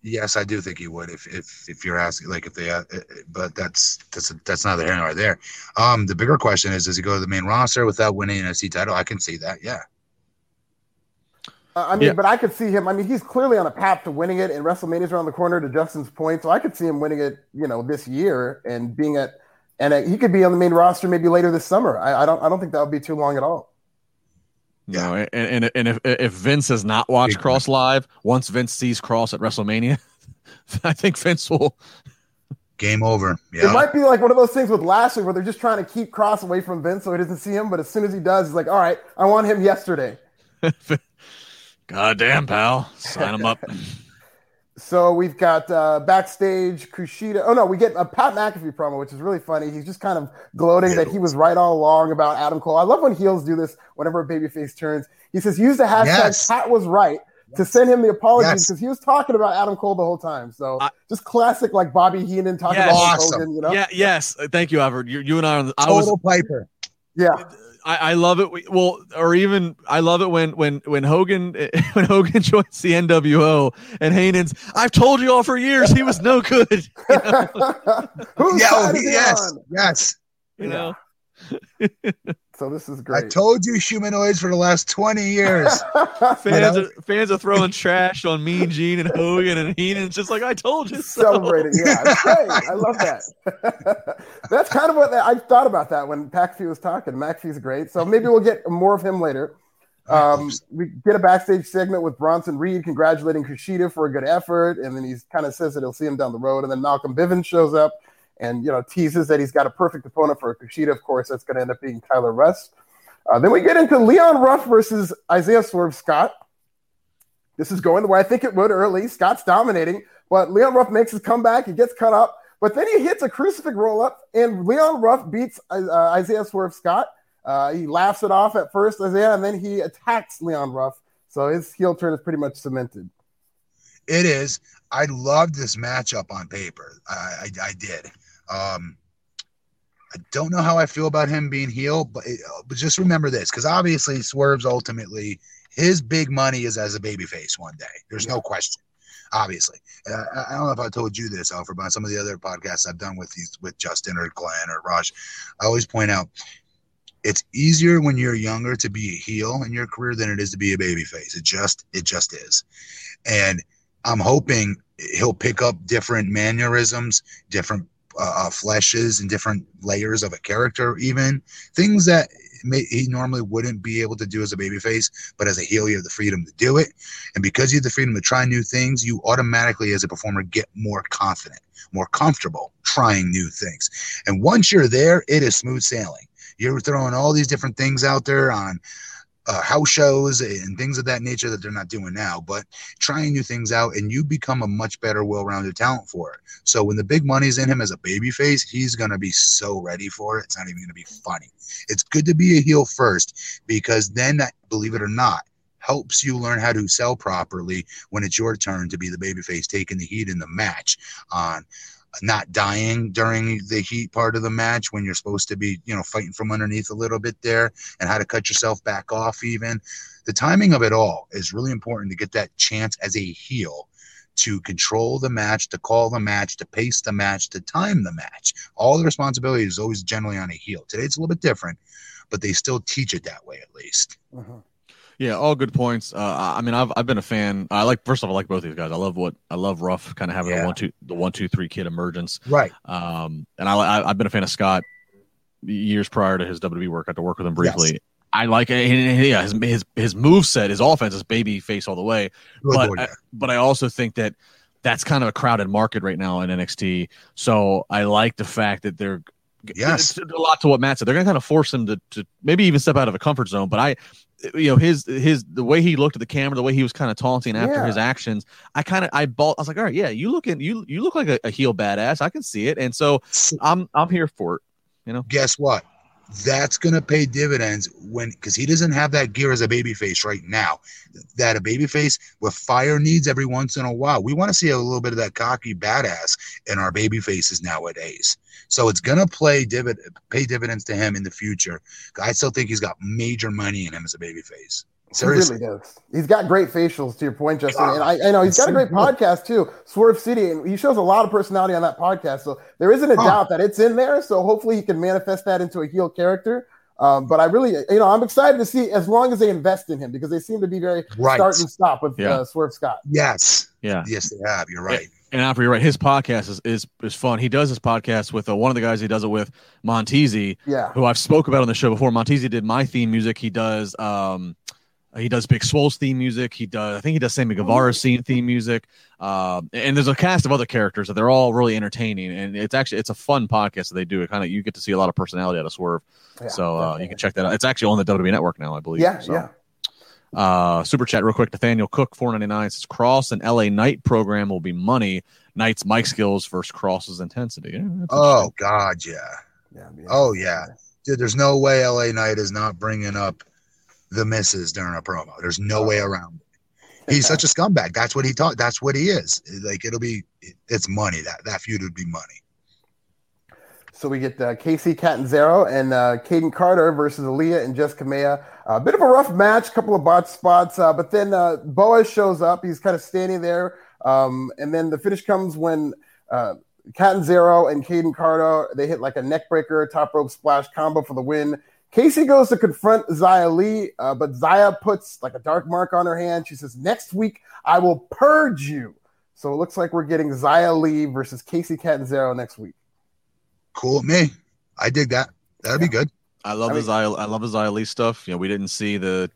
Yes, I do think he would if if if you're asking like if they uh, uh, but that's that's that's neither here nor there. Um, the bigger question is does he go to the main roster without winning an NXT title? I can see that. Yeah. Uh, I mean, Yeah. but I could see him. I mean, he's clearly on a path to winning it, and WrestleMania's around the corner. To Justin's point, so I could see him winning it, you know, this year and being at, and uh, he could be on the main roster maybe later this summer. I, I don't, I don't think that would be too long at all. You know, and, and and if if Vince has not watched Big Kross live, once Vince sees Kross at WrestleMania, I think Vince will. Game over. It might be like one of those things with Lashley where they're just trying to keep Kross away from Vince so he doesn't see him, but as soon as he does, he's like, "All right, I want him yesterday." God damn, pal, sign him up. So we've got uh, backstage Kushida. Oh no, we get a Pat McAfee promo, which is really funny. He's just kind of gloating that he was right all along about Adam Cole. I love when heels do this whenever a babyface turns. He says, "Use the hashtag Yes. Pat was right." To send him the apologies Yes. because he was talking about Adam Cole the whole time. So I- just classic like Bobby Heenan talking Yes. about Hulk Awesome. Hogan, you know? Yeah, yes. Thank you, Albert. You, you and I, are on the, I was Piper. Yeah. I, I love it. Well, or even I love it when when when Hogan when Hogan joins the NWO and Heenan's. I've told you all for years he was no good. Whose Yeah, oh, side is he yes. on? Yes. You know, So this is great. I told you humanoids for the last 20 years. fans are, fans are throwing trash on Mean Gene and Hogan and Heenan's just like I told you. So. celebrating. Yeah, it's great. I love that. That's kind of what I thought about that when McAfee was talking. McAfee's great, so maybe we'll get more of him later. Um, we get a backstage segment with Bronson Reed congratulating Kushida for a good effort, and then he kind of says that he'll see him down the road. And then Malcolm Bivens shows up and you know teases that he's got a perfect opponent for Kushida. Of course, that's going to end up being Tyler Rust. Uh, then we get into Leon Ruff versus Isaiah Swerve Scott. This is going the way I think it would early. Scott's dominating, but Leon Ruff makes his comeback. He gets cut up, but then he hits a crucifix roll up, and Leon Ruff beats uh, Isaiah Swerve Scott. Uh, he laughs it off at first, Isaiah, and then he attacks Leon Ruff. So his heel turn is pretty much cemented. It is. I loved this matchup on paper. I, I, I did. Um, I don't know how I feel about him being heel, but, it, but just remember this because obviously Swerve's ultimately his big money is as a babyface one day. There's no question. Obviously, uh, I I don't know if I told you this, Alfred, but on some of the other podcasts I've done with these with Justin or Glenn or Raj, I always point out it's easier when you're younger to be a heel in your career than it is to be a babyface. It just it just is, and I'm hoping he'll pick up different mannerisms, different uh, fleshes, and different layers of a character, even things that may, he normally wouldn't be able to do as a babyface. But as a heel, you have the freedom to do it, and because you have the freedom to try new things, you automatically, as a performer, get more confident, more comfortable trying new things. And once you're there, it is smooth sailing. You're throwing all these different things out there on uh, house shows and things of that nature that they're not doing now, but trying new things out, and you become a much better, well-rounded talent for it. So when the big money's in him as a babyface, he's gonna be so ready for it. It's not even gonna be funny. It's good to be a heel first because then, believe it or not, helps you learn how to sell properly when it's your turn to be the babyface taking the heat in the match on not dying during the heat part of the match when you're supposed to be, you know, fighting from underneath a little bit there and how to cut yourself back off even. The timing of it all is really important to get that chance as a heel to control the match, to call the match, to pace the match, to time the match. All the responsibility is always generally on a heel. Today it's a little bit different, but they still teach it that way at least. Uh-huh. Yeah, all good points. Uh, I mean, I've I've been a fan. I like first of all, I like both these guys. I love what I love. Ruff kind of having yeah. the one two the one two three kid emergence, right? Um, and I, I have been a fan of Scott years prior to his WWE work. I got to work with him briefly. Yes. I like yeah his his his move set, his offense is baby face all the way. but I, but I also think that that's kind of a crowded market right now in NXT. So I like the fact that they're yes a lot to what Matt said. They're gonna kind of force him to to maybe even step out of a comfort zone. But I you know his his the way he looked at the camera, the way he was kind of taunting after yeah. his actions. I kind of I bought. I was like, all right, yeah, you looking you you look like a, a heel badass. I can see it, and so I'm I'm here for it. You know, guess what? That's going to pay dividends when because he doesn't have that gear as a babyface right now. That a babyface with fire needs every once in a while. We want to see a little bit of that cocky badass in our baby faces nowadays. So it's going to play divid pay dividends to him in the future. I still think he's got major money in him as a babyface. Seriously. He really does. He's got great facials, to your point, Justin. God, and I, I, know he's got a great podcast too, Swerve City, and he shows a lot of personality on that podcast. So there isn't a doubt that it's in there. So hopefully he can manifest that into a heel character. Um, but I really, you know, I'm excited to see as long as they invest in him because they seem to be very right. start and stop with yeah. uh, Swerve Scott. Yes. Yeah. Yes, they have. You're right. And after you're right, his podcast is, is is fun. He does his podcast with uh, one of the guys he does it with, Montezi, yeah, who I've spoke about on the show before. Montezi did my theme music. He does um, he does Big Swole's theme music. He does, I think he does Sammy Guevara's scene theme music. Um, and there's a cast of other characters that they're all really entertaining. And it's actually, it's a fun podcast that they do. It kind of, you get to see a lot of personality out of Swerve. Yeah, so uh, you can check that out. It's actually on the WWE network now, I believe. Yeah. So. Yeah. Uh, super chat real quick. Nathaniel Cook, four ninety nine says Kross and LA Knight program will be money. Knight's mic skills versus Kross's intensity. Yeah, oh God, yeah. yeah, yeah. Oh yeah, dude. There's no way LA Knight is not bringing up the misses during a promo. There's no way around it. He's such a scumbag. That's what he taught. That's what he is. Like it'll be, it's money. That that feud would be money. So we get uh, Kacy Catanzaro and uh, Kayden Carter versus Aliyah and Jessi Kamea. A uh, bit of a rough match, couple of botch spots, uh, but then uh, Boaz shows up. He's kind of standing there, um, and then the finish comes when uh, Catanzaro and Kayden Carter they hit like a neckbreaker, top rope splash combo for the win. Kacy goes to confront Xia Li, uh, but Xia puts like a dark mark on her hand. She says, Next week, I will purge you. So it looks like we're getting Xia Li versus Kacy Catanzaro next week. Cool me. I dig that. That'd yeah. be good. I love I the Xia, I love the Xia Li stuff. You know, we didn't see the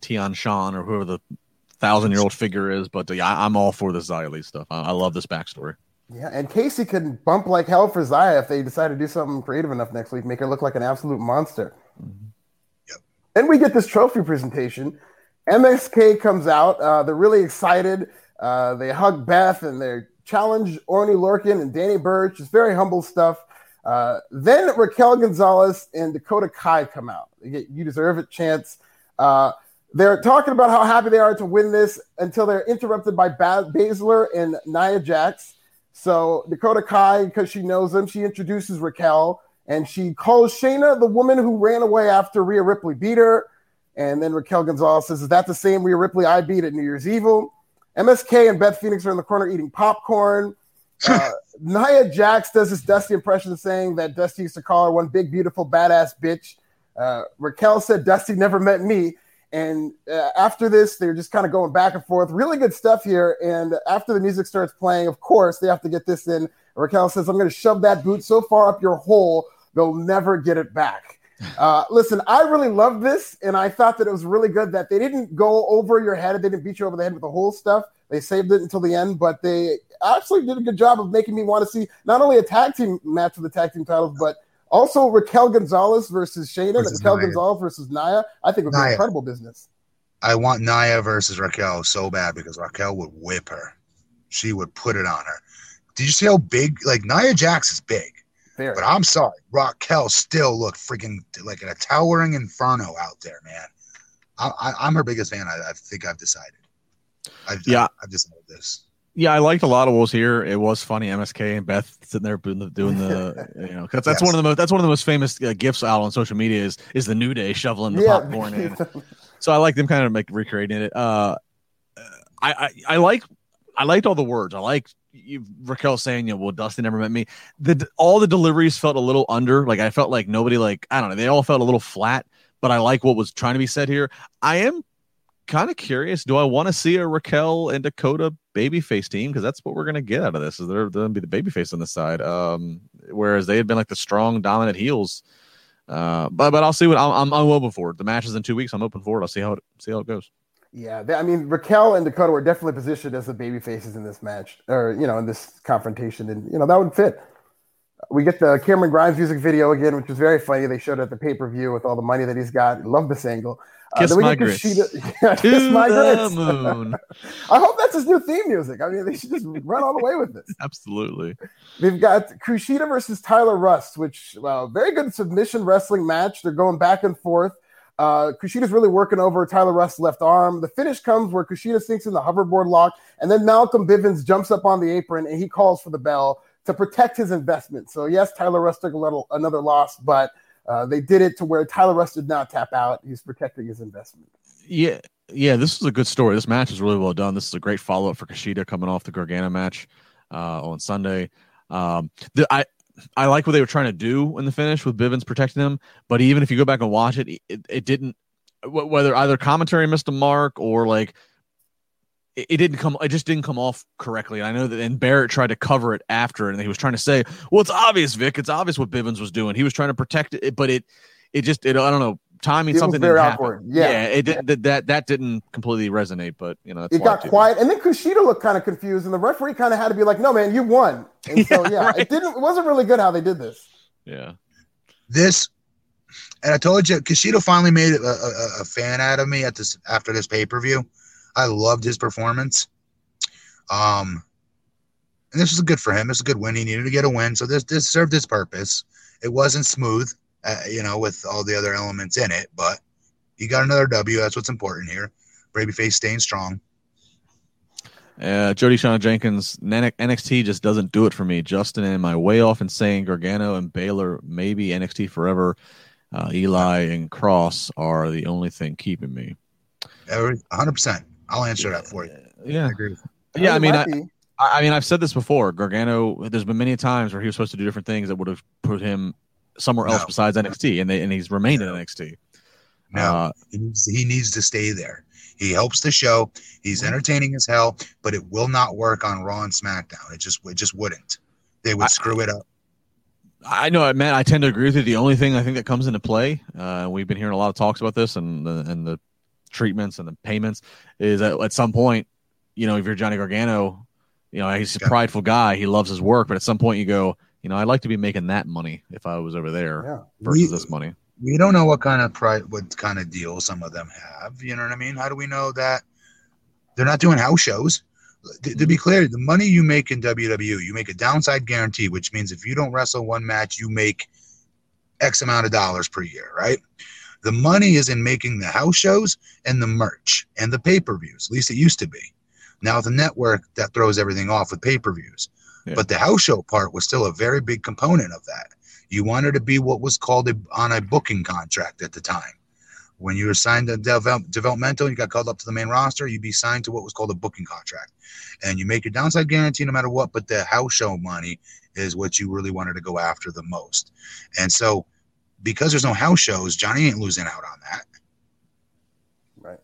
Tian Sha or whoever the thousand year old figure is, but yeah, I, am all for the Xia Li stuff. I, I love this backstory. Yeah, and Kacy could bump like hell for Xia if they decide to do something creative enough next week, make her look like an absolute monster. Yep. Then we get this trophy presentation. MSK comes out. Uh, they're really excited. Uh, they hug Beth and they challenge Oney Lorcan and Danny Burch. It's very humble stuff. Uh, then Raquel Gonzalez and Dakota Kai come out. They get you deserve it chance. Uh, they're talking about how happy they are to win this until they're interrupted by Bas- Baszler and Nia Jax. So Dakota Kai, because she knows them, she introduces Raquel and she calls Shayna the woman who ran away after Rhea Ripley beat her. And then Raquel Gonzalez says, Is that the same Rhea Ripley I beat at New Year's Evil? MSK and Beth Phoenix are in the corner eating popcorn. Uh, Nia Jax does this Dusty impression saying that Dusty used to call her one big, beautiful, badass bitch. Uh, Raquel said Dusty never met me. And uh, after this, they're just kind of going back and forth. Really good stuff here. And after the music starts playing, of course, they have to get this in. Raquel says, I'm going to shove that boot so far up your hole, they'll never get it back. Uh, listen, I really love this. And I thought that it was really good that they didn't go over your head. They didn't beat you over the head with the whole stuff. They saved it until the end, but they actually did a good job of making me want to see not only a tag team match for the tag team titles, but also Raquel Gonzalez versus Shayna, versus Raquel Nia. Gonzalez versus Nia. I think would be incredible business. I want Nia versus Raquel so bad because Raquel would whip her. She would put it on her. Did you see how big? Like Nia Jax is big, Fair. but I'm sorry, Raquel still looked freaking like a towering inferno out there, man. I, am her biggest fan. I, I, think I've decided. I've, yeah, I've decided this. Yeah, I liked a lot of what was here. It was funny. MSK and Beth sitting there doing the, doing the you know, because that's yes. one of the most that's one of the most famous uh, gifts out on social media is is the New Day shoveling the yeah. popcorn in. so I like them kind of like recreating it. Uh, I, I I like I liked all the words. I like Raquel saying, you know, well, Dustin never met me. The all the deliveries felt a little under. Like I felt like nobody like I don't know. They all felt a little flat. But I like what was trying to be said here. I am kind of curious. Do I want to see a Raquel and Dakota babyface team? Because that's what we're gonna get out of this. Is they're gonna be the babyface on the side. Um, whereas they had been like the strong, dominant heels. Uh, but but I'll see what I'm, I'm I'm open for it. The match is in two weeks. I'm open for it. I'll see how it see how it goes. Yeah, they, I mean Raquel and Dakota were definitely positioned as the baby faces in this match, or you know, in this confrontation, and you know that would fit. We get the Cameron Grimes music video again, which was very funny. They showed it at the pay per view with all the money that he's got. Love this angle. Uh, kiss uh, my grits. yeah, kiss my grits. moon. I hope that's his new theme music. I mean, they should just run all the way with this. Absolutely. We've got Kushida versus Tyler Rust, which uh, very good submission wrestling match. They're going back and forth. Uh, Kushida's really working over Tyler Rust's left arm. The finish comes where Kushida sinks in the hoverboard lock, and then Malcolm Bivens jumps up on the apron and he calls for the bell to protect his investment. So yes, Tyler Rust took a little another loss, but uh, they did it to where Tyler Rust did not tap out. He's protecting his investment. Yeah, yeah, this is a good story. This match is really well done. This is a great follow up for Kushida coming off the Gargano match uh, on Sunday. Um, the, I I like what they were trying to do in the finish with Bivens protecting him, but even if you go back and watch it, it, it didn't. Whether either commentary missed a mark or like it, it didn't come it just didn't come off correctly. I know that and Barrett tried to cover it after and he was trying to say, "Well, it's obvious, Vic. It's obvious what Bivens was doing. He was trying to protect it, but it it just it I don't know timing it something very awkward. Yeah, yeah, it did that, that that didn't completely resonate, but you know, it got quiet, and then Kushida looked kind of confused, and the referee kind of had to be like, "No, man, you won." And so, yeah, right. it didn't. It wasn't really good how they did this. Yeah, this, and I told you, Kushida finally made a, a, a fan out of me at this after this pay per view. I loved his performance. Um, and this was good for him. It's a good win. He needed to get a win, so this this served its purpose. It wasn't smooth, uh, you know, with all the other elements in it, but he got another W. That's what's important here. Babyface staying strong. Uh, Jody Shauna Jenkins, NXT just doesn't do it for me. Justin, am I way off in saying Gargano and Balor maybe NXT forever? Uh, Eli and Kross are the only thing keeping me. Every 100%. I'll answer that for you. Yeah, I agree. Yeah, I mean, I, I, mean, I've said this before. Gargano, there's been many times where he was supposed to do different things that would have put him somewhere else no. besides NXT, and they and he's remained no. in NXT. No, uh, he, needs, he needs to stay there. He helps the show. He's entertaining as hell, but it will not work on Raw and SmackDown. It just it just wouldn't. They would I, screw it up. I know, man. I tend to agree with you. The only thing I think that comes into play, uh, we've been hearing a lot of talks about this, and the, and the treatments and the payments is that at some point, you know, if you're Johnny Gargano, you know, he's a prideful guy. He loves his work, but at some point you go, you know, I'd like to be making that money if I was over there yeah. versus we, this money. We don't know what kind of pride, what kind of deal some of them have. You know what I mean? How do we know that they're not doing house shows? To, to be mm-hmm. clear, the money you make in WWE, you make a downside guarantee, which means if you don't wrestle one match, you make X amount of dollars per year, right? The money is in making the house shows and the merch and the pay per views. At least it used to be. Now the network that throws everything off with pay per views. Yeah. But the house show part was still a very big component of that. You wanted to be what was called a, on a booking contract at the time. When you were signed to develop, developmental, you got called up to the main roster, you'd be signed to what was called a booking contract. And you make your downside guarantee no matter what, but the house show money is what you really wanted to go after the most. And so because there's no house shows, Johnny ain't losing out on that. Right.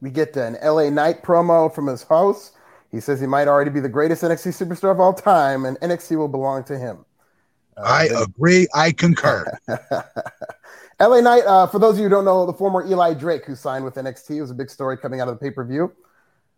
We get an LA Knight promo from his host. He says he might already be the greatest NXT superstar of all time, and NXT will belong to him. Uh, I then- agree. I concur. LA Knight, uh, for those of you who don't know, the former Eli Drake who signed with NXT it was a big story coming out of the pay per view.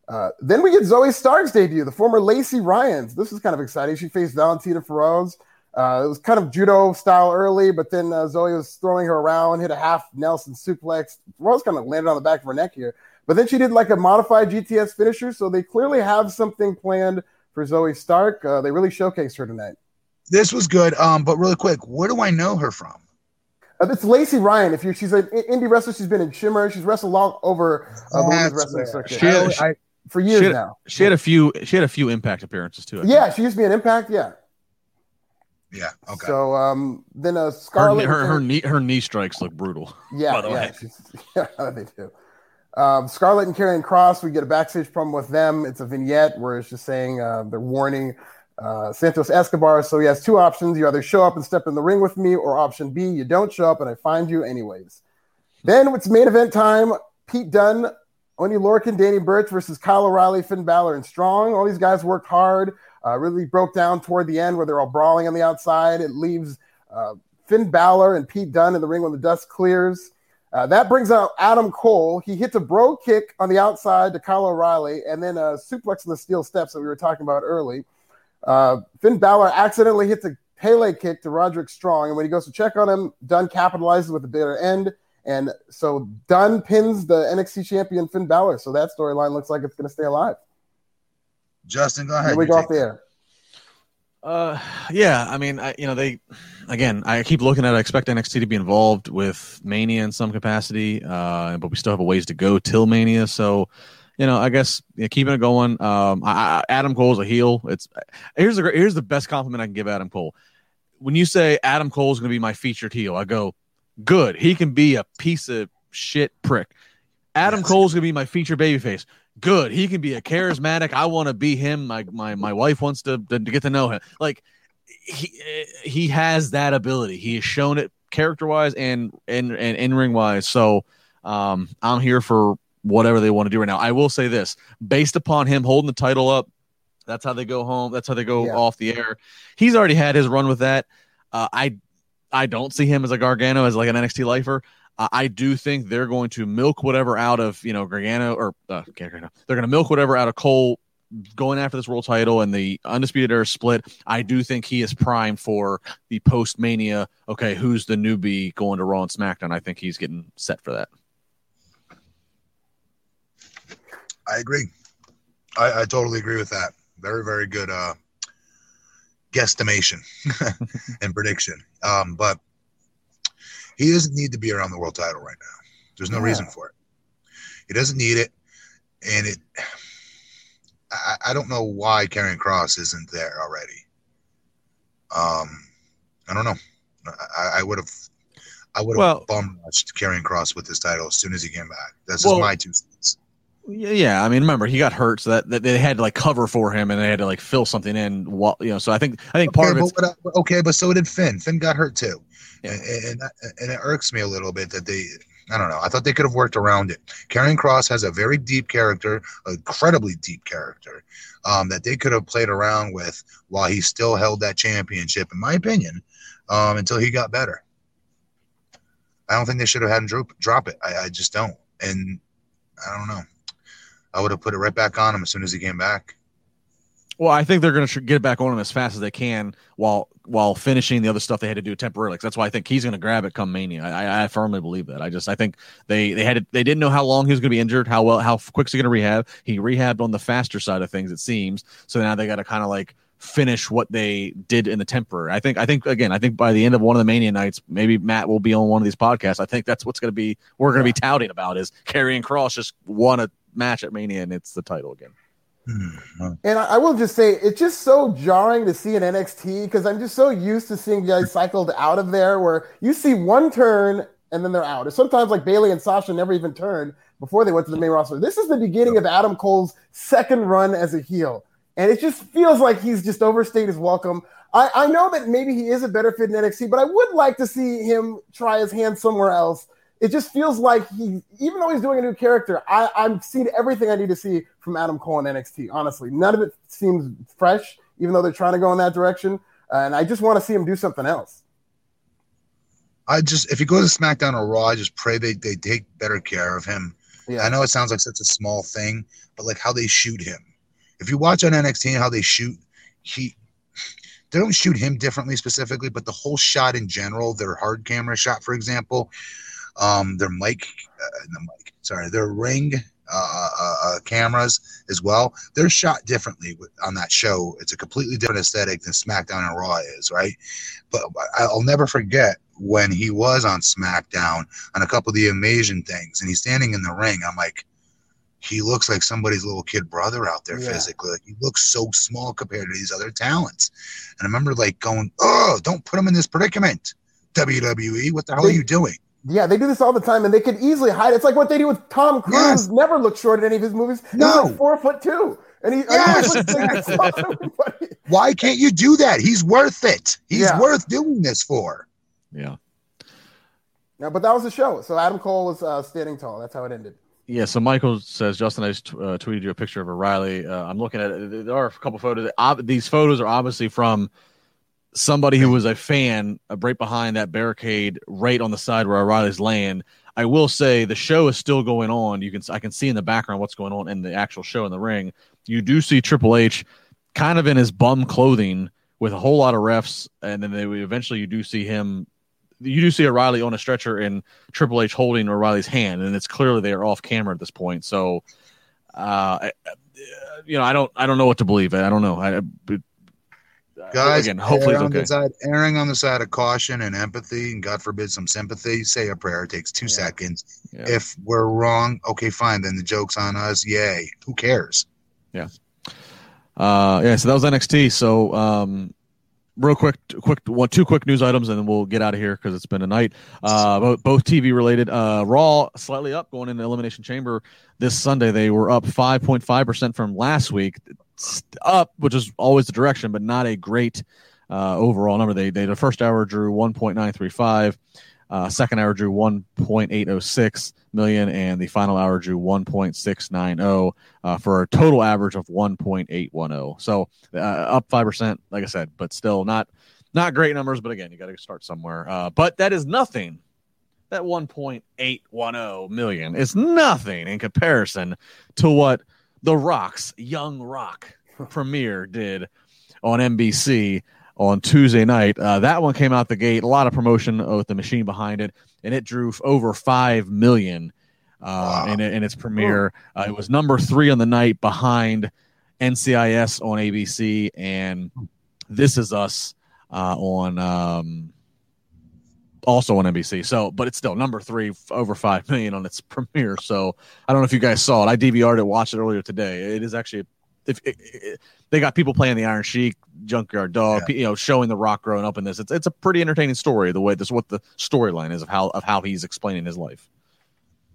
Uh, then we get Zoey Stark's debut, the former Lacey Ryans. This is kind of exciting. She faced Valentina Feroz. Uh, it was kind of judo style early, but then uh, Zoey was throwing her around, hit a half Nelson suplex. Rose kind of landed on the back of her neck here. But then she did like a modified GTS finisher, so they clearly have something planned for Zoey Stark. Uh, they really showcased her tonight. This was good. Um, but really quick, where do I know her from? Uh, it's Lacey Ryan. If you, she's an indie wrestler, she's been in Shimmer. She's wrestled long over uh, the women's wrestling circuit She had- I- for years she had, now. She had a few. She had a few impact appearances too. I think. Yeah, she used to be an Impact. Yeah. Yeah. Okay. So um, then uh, Her, Scarlett. her, her knee her knee strikes look brutal. Yeah, by the yeah, way. yeah, they do. Um, Scarlett and Kross, we get a backstage promo with them. It's a vignette where it's just saying uh, they're warning uh, Santos Escobar. So he has two options: you either show up and step in the ring with me, or option B, you don't show up and I find you anyways. Then it's main event time: Pete Dunne, Oney Lorcan, Danny Burch versus Kyle O'Reilly, Finn Balor, and Strong. All these guys worked hard. Uh, really broke down toward the end where they're all brawling on the outside. It leaves uh, Finn Balor and Pete Dunne in the ring when the dust clears. Uh, that brings out Adam Cole. He hits a bro kick on the outside to Kyle O'Reilly, and then a suplex on the steel steps that we were talking about early. Uh, Finn Balor accidentally hits a Pele kick to Roderick Strong, and when he goes to check on him, Dunne capitalizes with a bitter end, and so Dunne pins the NXT champion Finn Balor. So that storyline looks like it's going to stay alive. Justin, go ahead. Here we go take off the air. Uh, yeah. I mean, I, you know, they again. I keep looking at. I expect NXT to be involved with Mania in some capacity, uh, but we still have a ways to go till Mania. So, you know, I guess yeah, keeping it going. Um, I, I, Adam Cole's a heel. It's here's the here's the best compliment I can give Adam Cole. When you say Adam Cole's going to be my featured heel, I go, good. He can be a piece of shit prick. Adam Yes. Cole's going to be my featured babyface. Good. He can be a charismatic. I want to be him. My my my wife wants to, to get to know him. Like he he has that ability. He has shown it character wise and and and in ring wise. So um, I'm here for whatever they want to do right now. I will say this: based upon him holding the title up, that's how they go home. That's how they go Yeah. off the air. He's already had his run with that. Uh, I I don't see him as a Gargano as like an NXT lifer. Uh, I do think they're going to milk whatever out of you know Gargano or uh, Gargano. They're going to milk whatever out of Cole going after this world title and the undisputed era split. I do think he is primed for the post Mania. Okay, who's the newbie going to Raw and SmackDown? I think he's getting set for that. I agree. I, I totally agree with that. Very, very good uh guesstimation and prediction. Um, but he doesn't need to be around the world title right now. There's no Yeah. reason for it. He doesn't need it, and it. I, I don't know why Karrion Kross isn't there already. Um, I don't know. I, I would have. I would have Well- bum rushed Karrion Kross with this title as soon as he came back. That's Well- just my two cents. Yeah, yeah. I mean, remember he got hurt, so that, that they had to like cover for him, and they had to like fill something in. While, you know, so I think I think part okay, of but, okay, but so did Finn. Finn got hurt too, Yeah. and, and and it irks me a little bit that they. I don't know. I thought they could have worked around it. Karrion Kross has a very deep character, incredibly deep character, um, that they could have played around with while he still held that championship, in my opinion, um, until he got better. I don't think they should have had him drop, drop it. I, I just don't. And I don't know. I would have put it right back on him as soon as he came back. Well, I think they're going to get back on him as fast as they can while while finishing the other stuff they had to do temporarily. that's why I think he's going to grab it come Mania. I, I, firmly believe that. I just I think they they had to, they didn't know how long he was going to be injured, how well how quick's he going to rehab. He rehabbed on the faster side of things, it seems. So now they got to kind of like finish what they did in the temporary. I think I think again I think by the end of one of the Mania nights, maybe Matt will be on one of these podcasts. I think that's what's going to be we're going to be touting about is Karrion Kross just won a match at Mania and it's the title again. Hmm. And I, I will just say it's just so jarring to see an NXT because I'm just so used to seeing guys cycled out of there where you see one turn and then they're out. Sometimes like Bayley and Sasha never even turned before they went to the main roster. This is the beginning of Adam Cole's second run as a heel. And it just feels like he's just overstayed his welcome. I, I know that maybe he is a better fit in NXT, but I would like to see him try his hand somewhere else. It just feels like he, even though he's doing a new character, I, I'm seeing everything I need to see from Adam Cole in NXT. Honestly, none of it seems fresh, even though they're trying to go in that direction. And I just want to see him do something else. I just if he goes to SmackDown or Raw, I just pray they they take better care of him. Yeah, I know it sounds like such a small thing, but like how they shoot him. If you watch on NXT how they shoot, he they don't shoot him differently specifically, but the whole shot in general, their hard camera shot, for example, um, their mic, uh, the mic, sorry, their ring uh, uh, uh, cameras as well, they're shot differently on that show. It's a completely different aesthetic than SmackDown and Raw is, right? But I'll never forget when he was on SmackDown on a couple of the Amazing things, and he's standing in the ring. I'm like, he looks like somebody's little kid brother out there Yeah. physically. Like, he looks so small compared to these other talents. And I remember like going, "Oh, don't put him in this predicament." WWE, what the hell are you doing? Yeah, they do this all the time, and they could easily hide. It's like what they do with Tom Cruise. Yes. Never looked short in any of his movies. He's No. like four foot two, and he Yes, and he like Why can't you do that? He's worth it. He's Yeah. worth doing this for. Yeah. Yeah, but that was the show. So Adam Cole was uh, standing tall. That's how it ended. Yeah, so Michael says, Justin, I just uh, tweeted you a picture of O'Reilly. Uh, I'm looking at it. There are a couple photos. Ob- these photos are obviously from somebody who was a fan uh, right behind that barricade, right on the side where O'Reilly's laying. I will say the show is still going on. You can I can see in the background what's going on in the actual show in the ring. You do see Triple H kind of in his bum clothing with a whole lot of refs, and then they, eventually you do see him. You do see O'Reilly on a stretcher and Triple H holding O'Reilly's hand, and it's clearly they are off camera at this point. So, uh, you know, I don't, I don't know what to believe. I don't know. I, uh, Guys, again, hopefully err it's on the okay. side, erring on the side of caution and empathy, and God forbid some sympathy. Say a prayer. It takes two Yeah. seconds. Yeah. If we're wrong, okay, fine. Then the joke's on us. Yay. Who cares? Uh, yeah, so that was NXT. So, um, real quick, quick one, two quick news items, and then we'll get out of here because it's been a night. Uh, both, both TV related. Uh, Raw slightly up going into Elimination Chamber this Sunday. They were up five point five percent from last week. Up, which is always the direction, but not a great uh, overall number. They they the first hour drew one point nine three five. Uh, second hour drew 1.806 million, and the final hour drew 1.690 uh, for a total average of 1.810. So uh, up five percent, like I said, but still not not great numbers. But again, you got to start somewhere. Uh, but that is nothing. That 1.810 million is nothing in comparison to what The Rock's Young Rock premiere did on NBC on Tuesday night. Uh, that one came out the gate, a lot of promotion with the machine behind it, and it drew over five million uh, Wow. in, in its premiere. Uh, it was number three on the night behind NCIS on ABC and This Is Us uh, on um, also on NBC. So, but it's still number three, over five million on its premiere. So, I don't know if you guys saw it. I DVR'd it, watched it earlier today. It is actually, if it, it, they got people playing the Iron Sheik, Junkyard Dog, Yeah. you know, showing the Rock growing up in this. It's it's a pretty entertaining story. The way this what the storyline is of how of how he's explaining his life.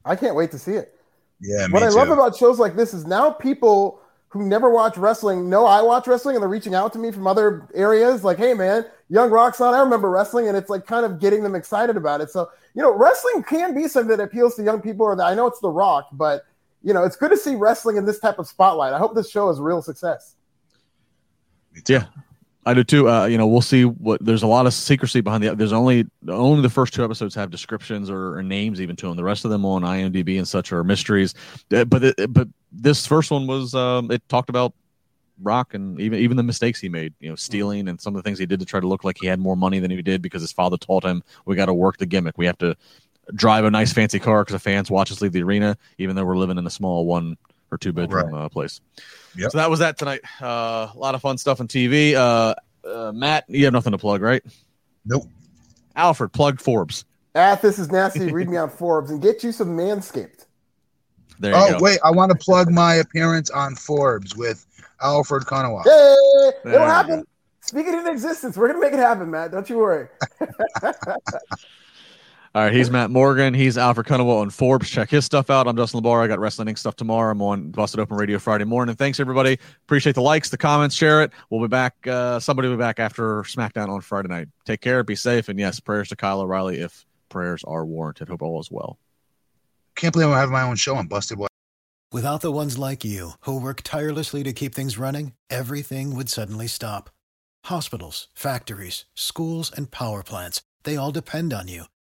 I can't wait to see it. Yeah, me what I too. love about shows like this is now people who never watch wrestling know I watch wrestling and they're reaching out to me from other areas like, hey man, Young Rock's on, I remember wrestling, and it's like kind of getting them excited about it. So, you know, wrestling can be something that appeals to young people, or that I know it's The Rock, but you know, it's good to see wrestling in this type of spotlight. I hope this show is a real success. Yeah. I do too. Uh, you know, we'll see what there's a lot of secrecy behind the. There's only only the first two episodes have descriptions or, or names even to them. The rest of them on IMDb and such are mysteries. Uh, but it, but this first one was um, it talked about Rock and even even the mistakes he made. You know, stealing and some of the things he did to try to look like he had more money than he did because his father taught him we got to work the gimmick. We have to drive a nice fancy car because the fans watch us leave the arena, even though we're living in a small one or two bedroom uh, place. Yep. So that was that tonight. Uh, a lot of fun stuff on TV. Uh, uh, Matt, you have nothing to plug, right? Nope. Alfred, plug Forbes. At this is nasty. Read me on Forbes and get you some Manscaped. There you Oh, go. wait. I want to plug my appearance on Forbes with Alfred Konuwa. Hey, There it'll you happen. Speaking in existence, we're gonna make it happen, Matt. Don't you worry. All right, he's Matt Morgan. He's Alfred Cunningham on Forbes. Check his stuff out. I'm Justin LaBar. I got Wrestling Inc. stuff tomorrow. I'm on Busted Open Radio Friday morning. Thanks, everybody. Appreciate the likes, the comments, share it. We'll be back. Uh, somebody will be back after SmackDown on Friday night. Take care, be safe, and yes, prayers to Kyle O'Reilly if prayers are warranted. Hope all is well. Can't believe I have my own show on Busted Wild. Without the ones like you, who work tirelessly to keep things running, everything would suddenly stop. Hospitals, factories, schools, and power plants, they all depend on you.